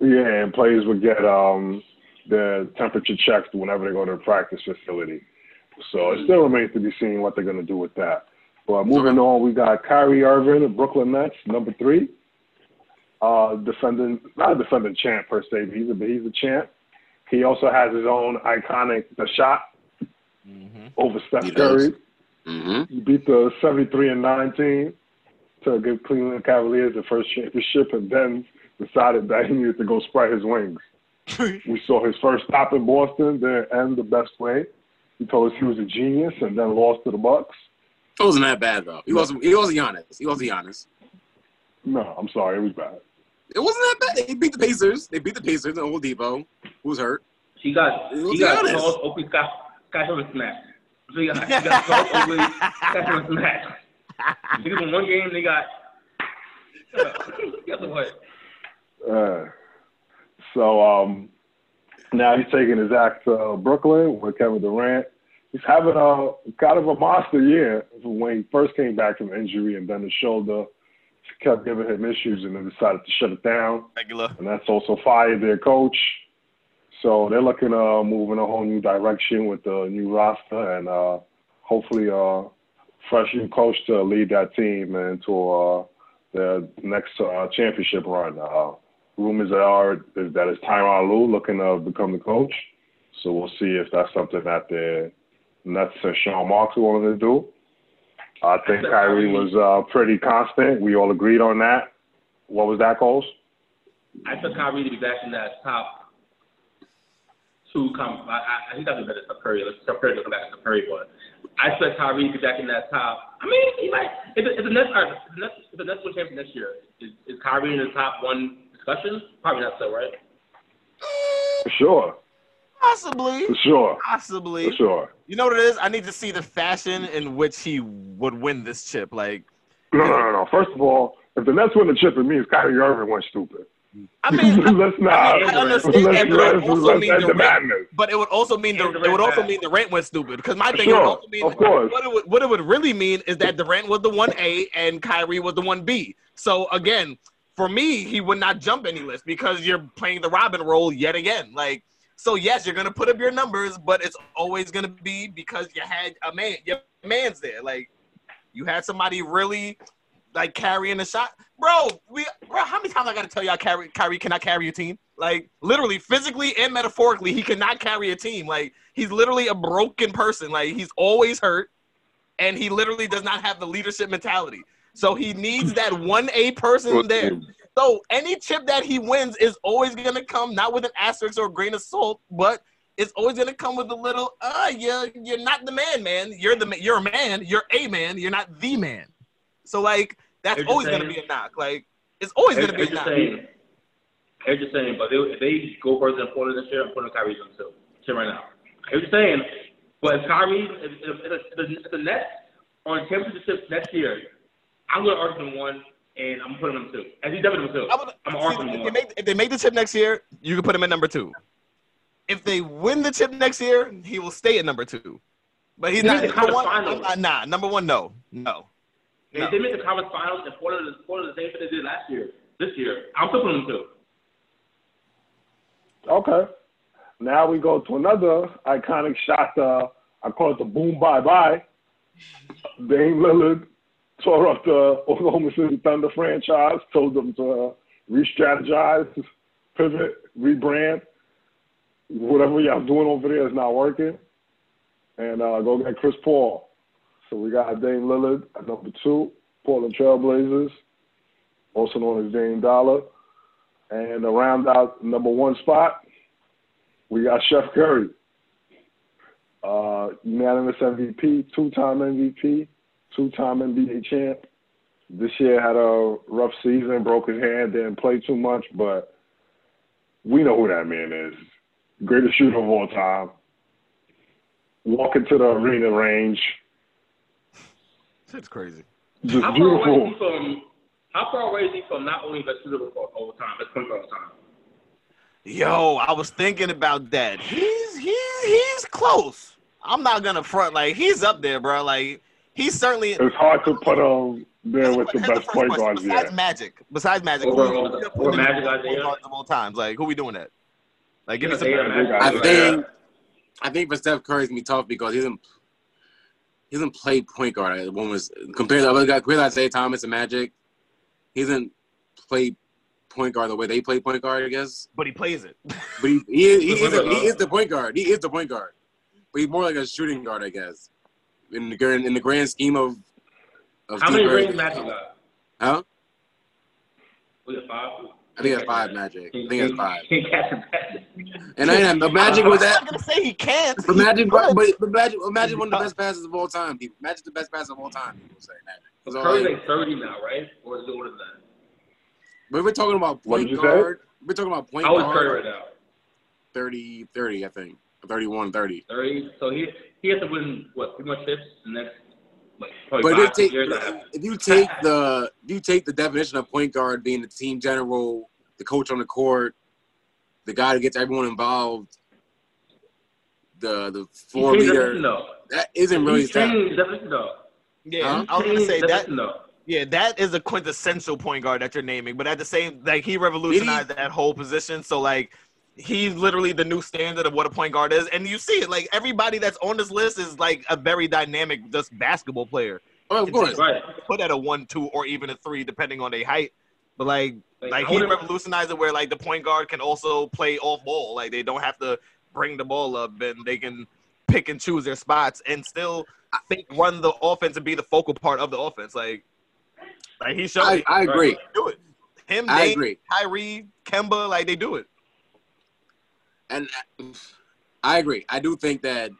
Yeah, and players would get um the temperature checked whenever they go to a practice facility. So it still remains to be seen what they're going to do with that. But moving on, we got Kyrie Irving, the Brooklyn Nets, number three. Uh, defending, not a defending champ per se, but he's a, he's a champ. He also has his own iconic the shot Mm-hmm. over Steph He. Curry. Mm-hmm. He beat the 73 and 19 to give Cleveland Cavaliers the first championship and then decided that he needed to go spread his wings. We saw his first stop in Boston, then end the best way. He told us he was a genius and then lost to the Bucks. It wasn't that bad though. He wasn't. He wasn't Giannis. He wasn't Giannis. No, I'm sorry, it was bad. It wasn't that bad. They beat the Pacers. They beat the Pacers. And Oladipo, who was hurt. He got Let's he be got honest. Charles Oakley Scott Scott Hammer smash. So he got, he got Charles Oakley Scott Hammer smash. Niggas in one game they got. Guess what? Uh, so um, now he's taking his act to Brooklyn with Kevin Durant. He's having a kind of a monster year from when he first came back from injury, and then the shoulder kept giving him issues, and then decided to shut it down. Regular. and that's also fired their coach. So they're looking to move in a whole new direction with the new roster and uh, hopefully a fresh new coach to lead that team into uh, the next uh, championship run. Rumors are is that it's Tyronn Lue looking to become the coach. So we'll see if that's something that the Nets and Sean Marks are willing to do. I think Kyrie was uh, pretty constant. We all agreed on that. What was that, Coles? I took Kyrie to be back in that top two. Com- I, I, he doesn't better than Curry. Let's Steph Curry come back to Steph Curry, but I expect Kyrie to be back in that top. I mean, he might. If, the- if the Nets are if the Nets, if the Nets win champion next year, is, is Kyrie in the top one discussion? Probably not so, right? For sure. Possibly. For sure. Possibly. For sure. You know what it is? I need to see the fashion in which he would win this chip. Like, No, no, no, no. First of all, if the Nets win the chip, it means Kyrie Irving went stupid. I mean, I, let's not. I mean, I understand let's, that, but it let's, also let's mean the the rate- madness. but it would also mean the And it would also back. mean Durant went stupid. Because my thing Sure, would also mean of course. what it would what it would really mean is that the Durant was the one A and Kyrie was the one B. So again, for me, he would not jump any list because you're playing the Robin role yet again. Like, so yes, you're gonna put up your numbers, but it's always gonna be because you had a man, your man's there. Like, you had somebody really like carrying the shot, bro. We, bro, how many times I gotta tell y'all, Kyrie, Kyrie cannot carry a team. Like, literally, physically and metaphorically, he cannot carry a team. Like, he's literally a broken person. Like, he's always hurt. and he literally does not have the leadership mentality. So he needs that one A person there. So any chip that he wins is always gonna come not with an asterisk or a grain of salt, but it's always gonna come with a little, uh, you're you're not the man, man. You're the you're a man. You're a man. You're not the man. So like that's They're just always gonna be a knock. Like it's always gonna be they're a just knock. saying. They're just saying, but they, if they go further than Portland this year, I'm putting Kyrie on too. Shit right now. They're just saying, but if Kyrie, if, if, if, if, if the Nets on championship next year, I'm gonna argue them one, and I'm putting them two. And he's definitely two. I would, I'm see, arguing if, they one. make, if they make the chip next year, you can put him at number two. If they win the chip next year, he will stay at number two. But he's They not number one. conference finals. not- nah, number one, no, no. If No. they make the conference finals and Portland is Portland the same thing they did last year, this year, I'm still putting them two. Okay. Now we go to another iconic shot. Uh, I call it the boom bye bye. Dame Lillard tore up the Oklahoma City Thunder franchise, told them to uh, re-strategize, pivot, rebrand. Whatever y'all doing over there is not working. And uh, go get Chris Paul. So we got Dame Lillard at number two, Portland Trailblazers, also known as Dame Dollar. And around out number one spot, we got Chef Curry. Uh, unanimous MVP, two-time MVP, two-time NBA champ. This year had a rough season, broke his hand, didn't play too much, but we know who that man is. Greatest shooter of all time. Walking to the arena range, That's crazy. just How far away is beautiful. he from? How far away is he from not only best shooter of all time, best point guard of all time? Yo, I was thinking about that. He's he's he's close. I'm not gonna front like he's up there, bro. Like he's certainly It's hard to put him there with the best first point question. guards Besides yet. Magic, besides Magic, Over- who over- we over putting in Magic, point Isiah? guards of all times? Like who we doing that? Like give me some. Isiah, Magic, I think I think for Steph Curry it's gonna be tough because he doesn't he doesn't play point guard. One was compared to other guys, compared to Isiah Thomas and Magic, he doesn't play point guard the way they play point guard, I guess. But he plays it. But he he, is- he, is, a, he is the point guard. He is the point guard. But he's more like a shooting guard, I guess. In the grand in the grand scheme of of How many Curry's- rings Magic got? Huh? Was it five? I think that's five Magic. I think that's five. Can't catch him. And I am Magic was I'm not gonna say he can't. But Magic, could. but, but Magic, Magic one of the best passes of all time. People, Magic's the best pass of all time. People say Magic. So, Curry's like, like 30 now, right? Or is it older than that? but we're talking about point did you say? guard. We're talking about point How old is guard. Curry right now? 30, 30, I think. 31, 30. 30. So he he has to win what three more chips in the next like probably But five if, take, years. and if you take the if you take the definition of point guard being the team general, the coach on the court, the guy that gets everyone involved, the the He floor leader, everything, that isn't really He Steph. changed everything, though. Yeah, Huh? I was gonna say that. everything, though. Yeah, that is a quintessential point guard that you're naming, but at the same, like he revolutionized that whole position. So like, he's literally the new standard of what a point guard is, and you see it. Like everybody that's on this list is like a very dynamic, just basketball player. Oh, of course. Right. Put at a one, two, or even a three, depending on their height. But like, Like, like he revolutionized it where like the point guard can also play off ball. Like they don't have to bring the ball up, and they can pick and choose their spots and still I think run the offense and be the focal part of the offense. Like, like he showed. I. I agree. Do it. Him, I Dame, agree. Kyrie, Kemba, like they do it. And I agree. I do think that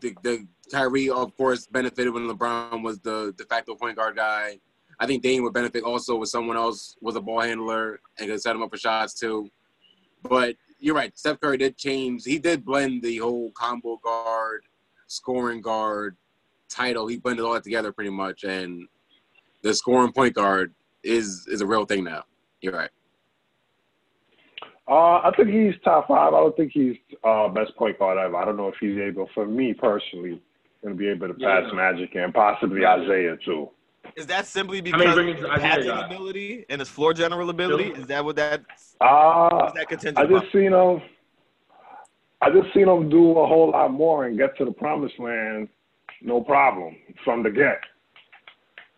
the the Kyrie, of course, benefited when LeBron was the de facto point guard guy. I think Dame would benefit also with someone else was a ball handler and could set him up for shots too. But you're right. Steph Curry did change. He did blend the whole combo guard, scoring guard title. He blended all that together pretty much, and the scoring point guard is is a real thing now. You're right. Uh, I think he's top five. I don't think he's uh, best point guard ever. I don't know if he's able, for me personally, going to be able to Yeah. pass Magic and possibly Isiah too. Is that simply many because of rings his passing got? ability and his floor general ability? Sure. Is that what that Uh, is that contingent? I upon? just seen him. I just seen him do a whole lot more and get to the promised land, no problem from the get.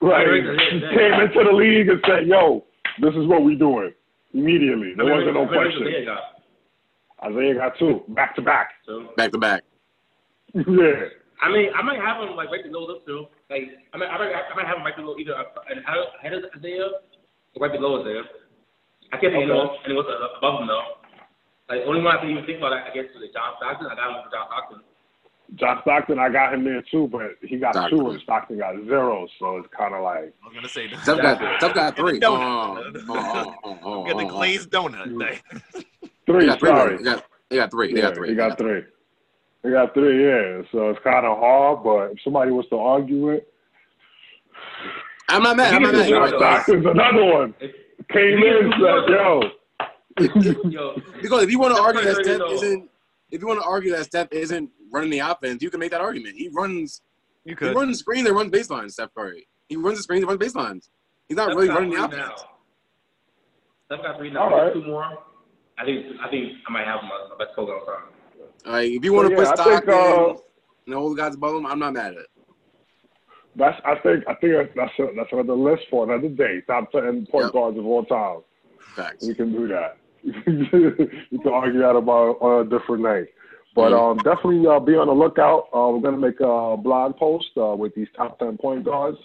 Right, Yeah, yeah, he came into the league and said, "Yo, this is what we doing." Immediately, there wasn't no rings- how many rings question. Isiah got? Isiah got two, back to back. So Back to back. Yeah, I mean, I might have him like right below this too. Like, I might, I might, I might have him right below either uh, ahead of Isiah or right below Isiah. I can't think okay. of anyone above him though. Like, only one I can even think about, I guess, is John Stockton. I got him for John Stockton. John Stockton, I got him there too, but he got Stockton. two and Stockton got zero, so it's kind of like. I was gonna say, Steph got, Steph got three. Donut. Oh, oh, oh, oh, got the glazed donut. three, sorry. They got, they got three. They got three. He got three. He got three, yeah. So it's kind of hard, but if somebody was to argue it. I'm not mad. I'm not mad. John Stockton's another one. Came in said, yo. because if you want to argue that Steph isn't, if you want to argue that Steph isn't running the offense, you can make that argument. He runs. You could. He runs screens and runs baselines. Steph Curry. He runs the screens and runs baselines. He's not Steph really running the offense. Now. Steph got three now. All right. Two more. I think. I think I might have my, my best program time. Like if you want to yeah, put Stockton uh, and all the guys above him, I'm not mad at it. That's I think I think that's a, that's another list for another day. Top ten point yep. guards of all time. Facts. We can do that. we can argue that about on a different night. But mm-hmm. um, definitely uh, be on the lookout. Uh, we're going to make a blog post uh, with these top 10 point guards,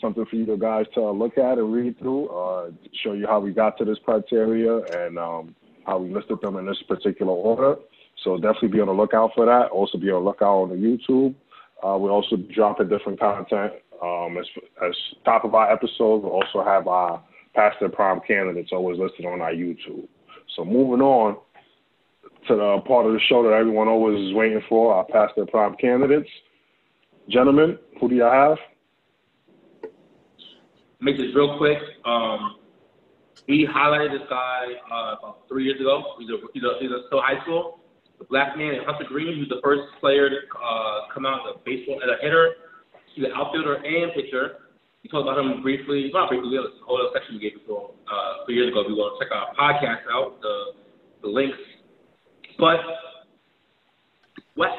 something for you guys to look at and read through, uh, show you how we got to this criteria and um, how we listed them in this particular order. So definitely be on the lookout for that. Also be on the lookout on the YouTube. Uh, we also dropping different content. Um, as, as top of our episodes, we also have our past and prime candidates always listed on our YouTube. So moving on to the part of the show that everyone always is waiting for, our past and prime candidates. Gentlemen, who do you have? Make this real quick. Um, we highlighted this guy uh, about three years ago. He's a, he's a, he's a still high school the black man Hunter Greene, who's the first player to uh, come out as a baseball as a hitter. He's an outfielder and pitcher. We talked about him briefly, not briefly, a whole other section we gave you uh, three years ago. If you want to check our podcast out, the the links. But what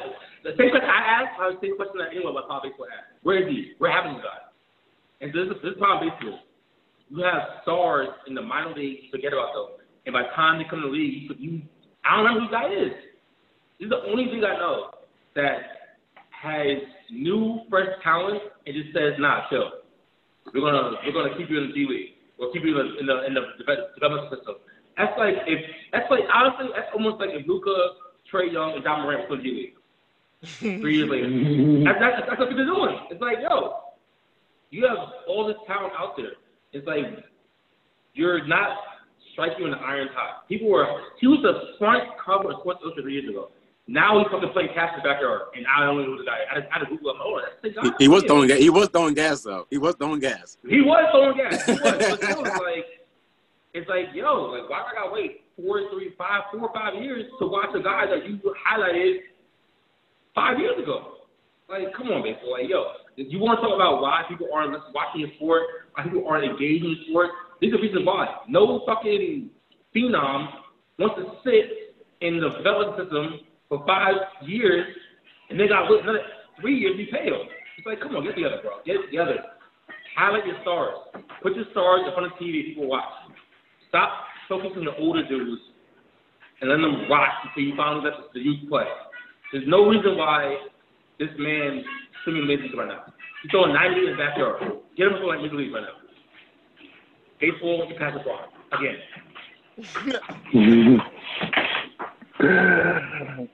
the same question I asked, I was the same question that anyone about Tom Baseball asked. Where is he? Where happened to guy? And this is this is Baseball. You have stars in the minor league, forget about them. And by the time they come to the league, you, you I don't know who guy is. This is the only thing I know that has new fresh talent and just says, nah, chill. We're gonna we're gonna keep you in the D League. We'll keep you in the in the, in the development system. That's like if that's like honestly that's almost like if Luka, Trae Young, and Ja Morant put D League. Three years later. That's, that's, that's what they're doing. It's like, yo, you have all this talent out there. It's like you're not striking in the iron hot. People were he was the front cover of Sports Illustrated three years ago. Now he's fucking playing catch in the backyard, and I don't know who the guy. I just had to Google him. Oh, that's the guy. He, he was throwing gas. He was throwing gas though. He was throwing gas. He was throwing gas. He was. but still, it's like, it's like, yo, like why do I gotta wait four, three, five, four, five years to watch a guy that you highlighted five years ago? Like, come on, baseball. Like, yo, if you want to talk about why people aren't watching the sport, why people aren't engaging in sport, these are reasons why. No fucking phenom wants to sit in the development system for five years, and they got another three years pay them. It's like, come on, get together, bro. Get together. Highlight your stars. Put your stars in front of TV people watch. Stop focusing on the older dudes and let them rock until you find that the youth play. There's no reason why this man swimming major league right now. He's throwing 90 in the backyard. Get him to like major league right now. Baseball, you pass the ball again.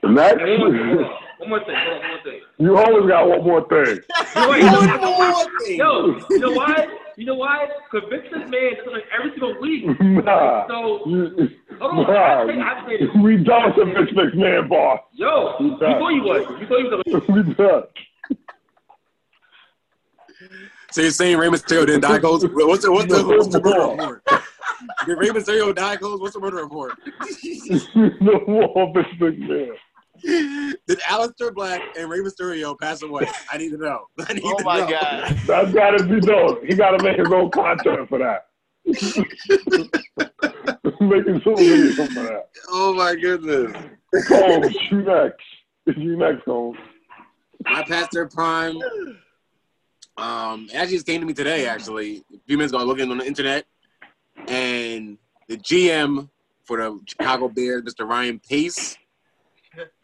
Next. One more thing. One more thing. One more thing. You always got one more thing. Wait, one more thing. Yo, you know why? You know why? Because Vince McMahon does it every single week. Nah. So, hold on. Nah. I say, I say this. We done with the Vince McMahon boss. Yo, you thought you was. You thought you was. we done. So you're saying Rey Mysterio didn't die, What's the, what's the, what's the, what's the report? Did Rey Mysterio die, Coles? What's the murder report? no more Vince McMahon. Did Aleister Black and Rey Mysterio pass away? I need to know. I need oh to my know. god. That's gotta be known. He gotta make his own content for that. Making so many for that. Oh my goodness. Coles, you next. You next, Coles. My pastor prime. Um, it actually just came to me today. Actually, a few minutes ago, looking on the internet, and the GM for the Chicago Bears, Mr. Ryan Pace,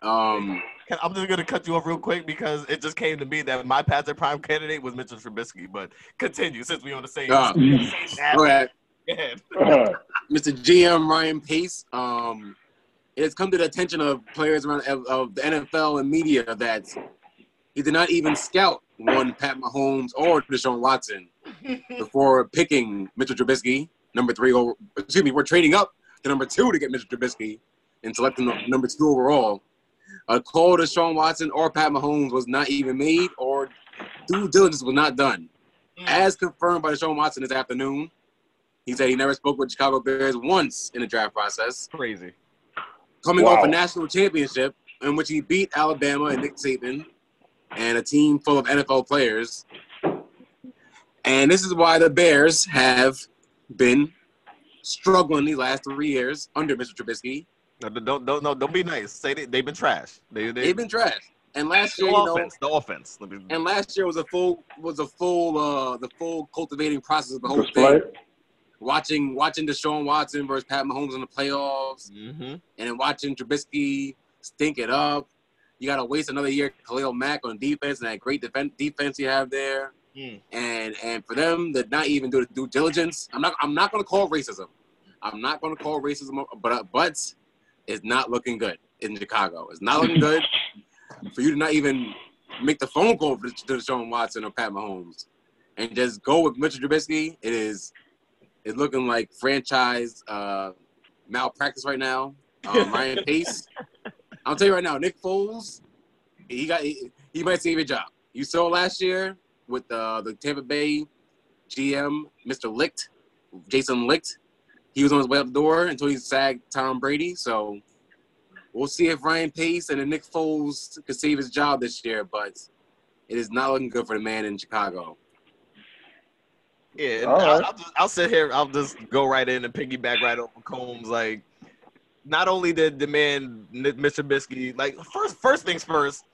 um, Can- I'm just gonna cut you off real quick because it just came to me that my past and prime candidate was Mitchell Trubisky. But continue since we on the same. Same app. Go ahead. Go ahead. Mr. GM Ryan Pace. Um, it has come to the attention of players around of, of the NFL and media that he did not even scout one Pat Mahomes or Deshaun Watson before picking Mitchell Trubisky, number three. Over, excuse me, we're trading up to number two to get Mitchell Trubisky and selecting number two overall. A call to Sean Watson or Pat Mahomes was not even made, or due diligence was not done. Hmm. As confirmed by Sean Watson this afternoon, he said he never spoke with Chicago Bears once in the draft process. Crazy. Coming Wow. off a national championship in which he beat Alabama and Nick Saban and a team full of NFL players. And this is why the Bears have been struggling these last three years under Mr. Trubisky. No, don't don't no, don't be nice. Say they, they've been trash. They they They've been trash. And last the year, you know, offense. The offense. Let me- and last year was a full was a full uh the full cultivating process of the whole Display. thing. Watching watching Deshaun Watson versus Pat Mahomes in the playoffs, Mhm. and then watching Trubisky stink it up. You got to waste another year, Khalil Mack on defense and that great defen- defense you have there. Mm. And and for them to not even do the due diligence, I'm not I'm not going to call racism. I'm not going to call racism, but but it's not looking good in Chicago. It's not looking good for you to not even make the phone call to Deshaun Watson or Pat Mahomes and just go with Mitchell Trubisky. It is it's looking like franchise uh, malpractice right now. Um, Ryan Pace. I'll tell you right now, Nick Foles, he got he, he might save your job. You saw last year with the the Tampa Bay GM, Mr. Licht, Jason Licht. He was on his way out the door until he sagged Tom Brady. So we'll see if Ryan Pace and then Nick Foles can save his job this year, but it is not looking good for the man in Chicago. Yeah, and All I'll. I'll, just, I'll sit here. I'll just go right in and piggyback right over Combs. Like, not only did the man Mr. Trubisky, like first first things first.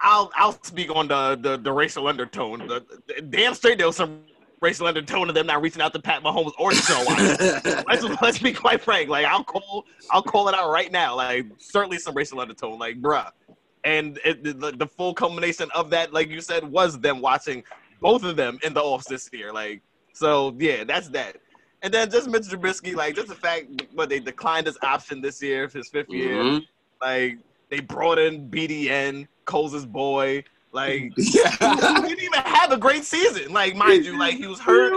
I'll I'll speak on the the, the racial undertone. The, the- damn straight there was some racial undertone of them not reaching out to Pat Mahomes or Deshaun Watson. let's let's be quite frank. Like I'll call I'll call it out right now. Like certainly some racial undertone. Like bruh, and it, the, the full culmination of that, like you said, was them watching both of them in the offs this year. Like so, yeah, that's that. And then just Mitch Trubisky, like just the fact, but they declined his option this year, his 5th year. Mhm. Like they brought in BDN, Coles' boy. Like Yeah. he didn't even have a great season. Like mind you, like he was hurt.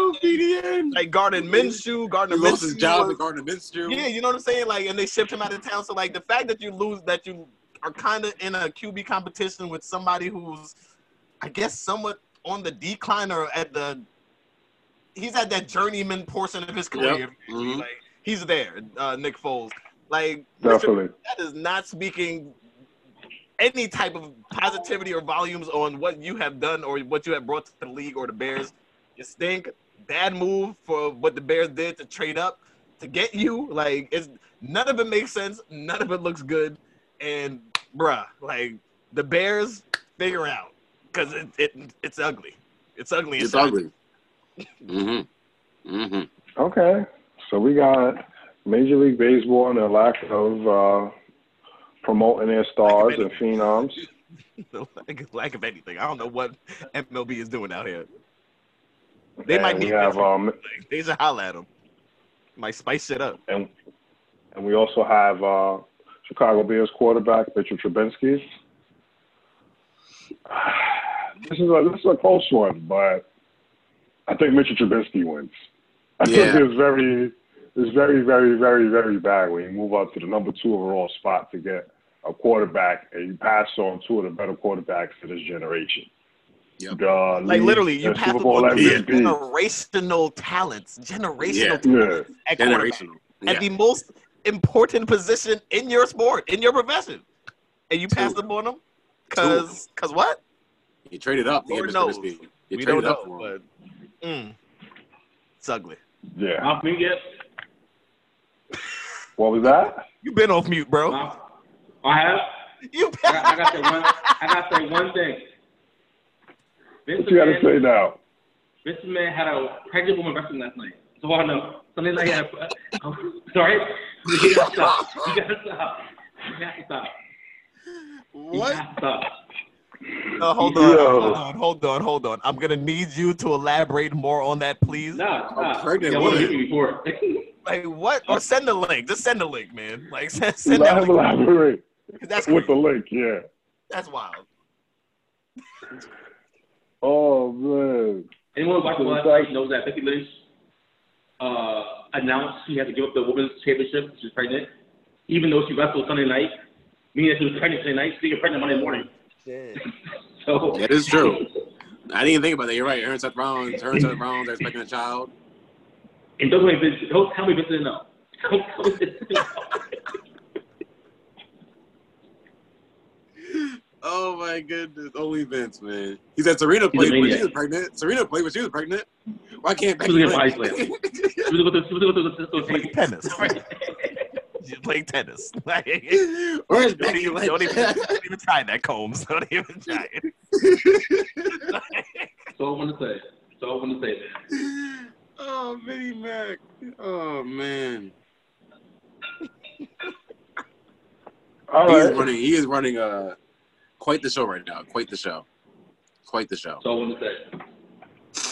Like Gardner Minshew, Gardner He lost his Minshew job was- Gardner Minshew. yeah, you know what I'm saying? Like, and they shipped him out of town. So, like, the fact that you lose, that you are kind of in a QB competition with somebody who's, I guess, somewhat on the decline or at the, he's at that journeyman portion of his career. Mhm. Like, he's there, uh, Nick Foles. Like, Mr. Definitely. that is not speaking any type of positivity or volumes on what you have done or what you have brought to the league or the Bears. You stink. Bad move for what the Bears did to trade up to get you. Like it's none of it makes sense. None of it looks good. And bruh, like the Bears figure out because it, it it's ugly. It's ugly. It's inside. ugly. Mm-hmm. Mm-hmm. Okay. So we got Major League Baseball and a lack of uh, promoting their stars and phenoms. lack, lack of anything. I don't know what MLB is doing out here. They and might need have um, Like, they should holler at them. Might spice it up. and and we also have uh, Chicago Bears quarterback Mitchell Trubisky. This is a this is a close one, but I think Mitchell Trubisky wins. I Yeah. think it's very it's very very very very bad when you move up to the number two overall spot to get a quarterback and you pass on two of the better quarterbacks of this generation. Yep. The Like literally, you the have Super to Bowl go MVP. generational talents, generational Yeah. talents Yeah. at quarterback, Generational. at the most important position in your sport, in your profession, and you pass them on them, cause, cause what? You traded up to get Lord Mr. knows. Trubisky. You we traded don't up know, for him. but mm, it's ugly. Yeah. Off me yet? What was that? You've been off mute, bro. Off- I have. You I got, I got to say one. I got to say one thing. Vince What you got to McMahon, say now? Vince McMahon had a pregnant woman wrestling last night. So I know. Something like that. Oh, sorry. You gotta stop. You gotta stop. You have to stop. What? Stop. Uh, hold on, Yo. hold on, hold on, hold on. I'm gonna need you to elaborate more on that, please. Nah, nah. pregnant Yeah, I want to woman. hit before. Like what? Or send the link. Just send the link, man. Like send, send Let that him link. elaborate 'Cause That's with the crazy. link. Yeah. That's wild. Oh man. Anyone who watched the last night knows that Becky Lynch uh, announced she had to give up the women's championship. She's pregnant, even though she wrestled Sunday night. Meaning that she was pregnant Sunday night, she get pregnant Monday morning. so That is true. I didn't even think about that. You're right. Aaron Seth Rollins, Aaron Seth Rollins are expecting a child. And don't tell me Vince, don't tell me Vince didn't know. Don't tell me Vince didn't know. Oh my goodness. Only Vince, man. He said Serena played when she was pregnant. Serena played when she was pregnant. Why can't She was Becky getting? She was going to, she was going to, she was going to Playing take tennis. She's playing tennis. Like, Where's don't, even, Lynch? don't, even, don't even try that, Combs. Don't even try it. So I want to say. So I want to say, man. oh, Vinnie Mac. Oh man. All He is running. He is running. Uh, quite the show right now. Quite the show. Quite the show. So I want to say.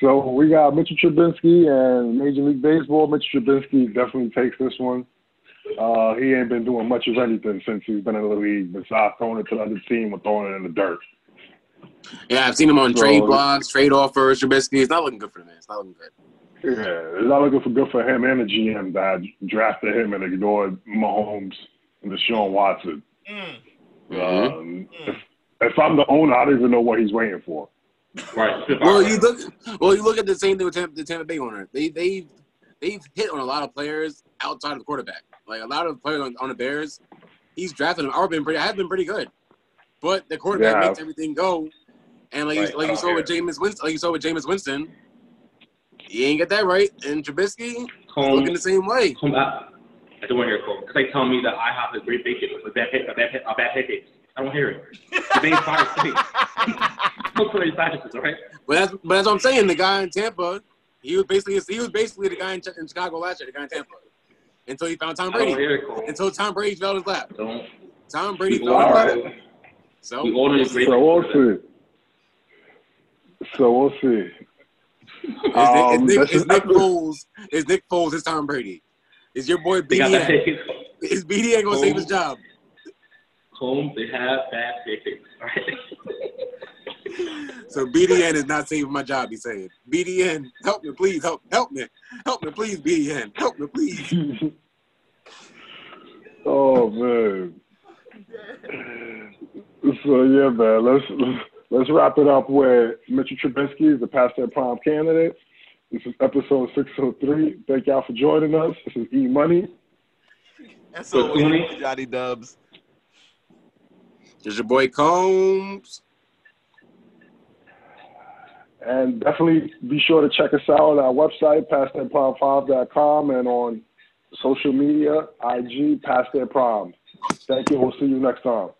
So we got Mitchell Trubisky and Major League Baseball. Mitchell Trubisky definitely takes this one. Uh, he ain't been doing much of anything since he's been in the league besides throwing it to the other team or throwing it in the dirt. Yeah, I've seen him on So- trade blogs, trade offers. Trubisky. It's not looking good for the man. It's not looking good. Yeah, it's not looking for good for him and the GM that drafted him and ignored Mahomes and Deshaun Watson. Mm. Mhm. Um, if, if I'm the owner, I don't even know what he's waiting for. Right. Well, you look. Well, you look at the same thing with Tampa, the Tampa Bay owner. They they they've hit on a lot of players outside of the quarterback. Like a lot of players on, on the Bears, he's drafted them. Are been pretty. I have been pretty good, but the quarterback Yeah. makes everything go. And like you, Right. like you saw with Jameis Winston, like you saw with Jameis Winston, he ain't get that right. And Trubisky Home. looking the same way. Home. I, I don't want to hear it, Cole. It's like me that IHOP is great bacon with bad, a bad, a bad pancakes. I don't hear it. The main fire state. Don't put any sciences, all right? But that's but that's what I'm saying. The guy in Tampa, he was basically he was basically the guy in, Ch- in Chicago last year. The guy in Tampa, until he found Tom I don't Brady. hear it, Cole. Until Tom Brady fell his lap. Don't. Tom Brady We fell his lap. know. So We all know it's great. So we'll see. So we'll see. Is Um, Nick, is Nick, is is Nick episode- Foles? Is Nick Foles his Tom Brady? Is your boy They got bad BDN? Is BDN gonna save his job? Home, they have bad pancakes, all right? So BDN is not saving my job. He's saying, BDN, help me, please, help, help me, help me, please, BDN, help me, please. oh man. So yeah, man. Let's let's wrap it up with Mitchell Trubisky is the past their prime candidate. This is episode six oh three. Thank y'all for joining us. This is E Money. That's so Good morning. Johnny Dubs. There's your boy Combs. And definitely be sure to check us out on our website, pasttheirprime5.com, and on social media, IG, Past Their Prime. Thank you. We'll see you next time.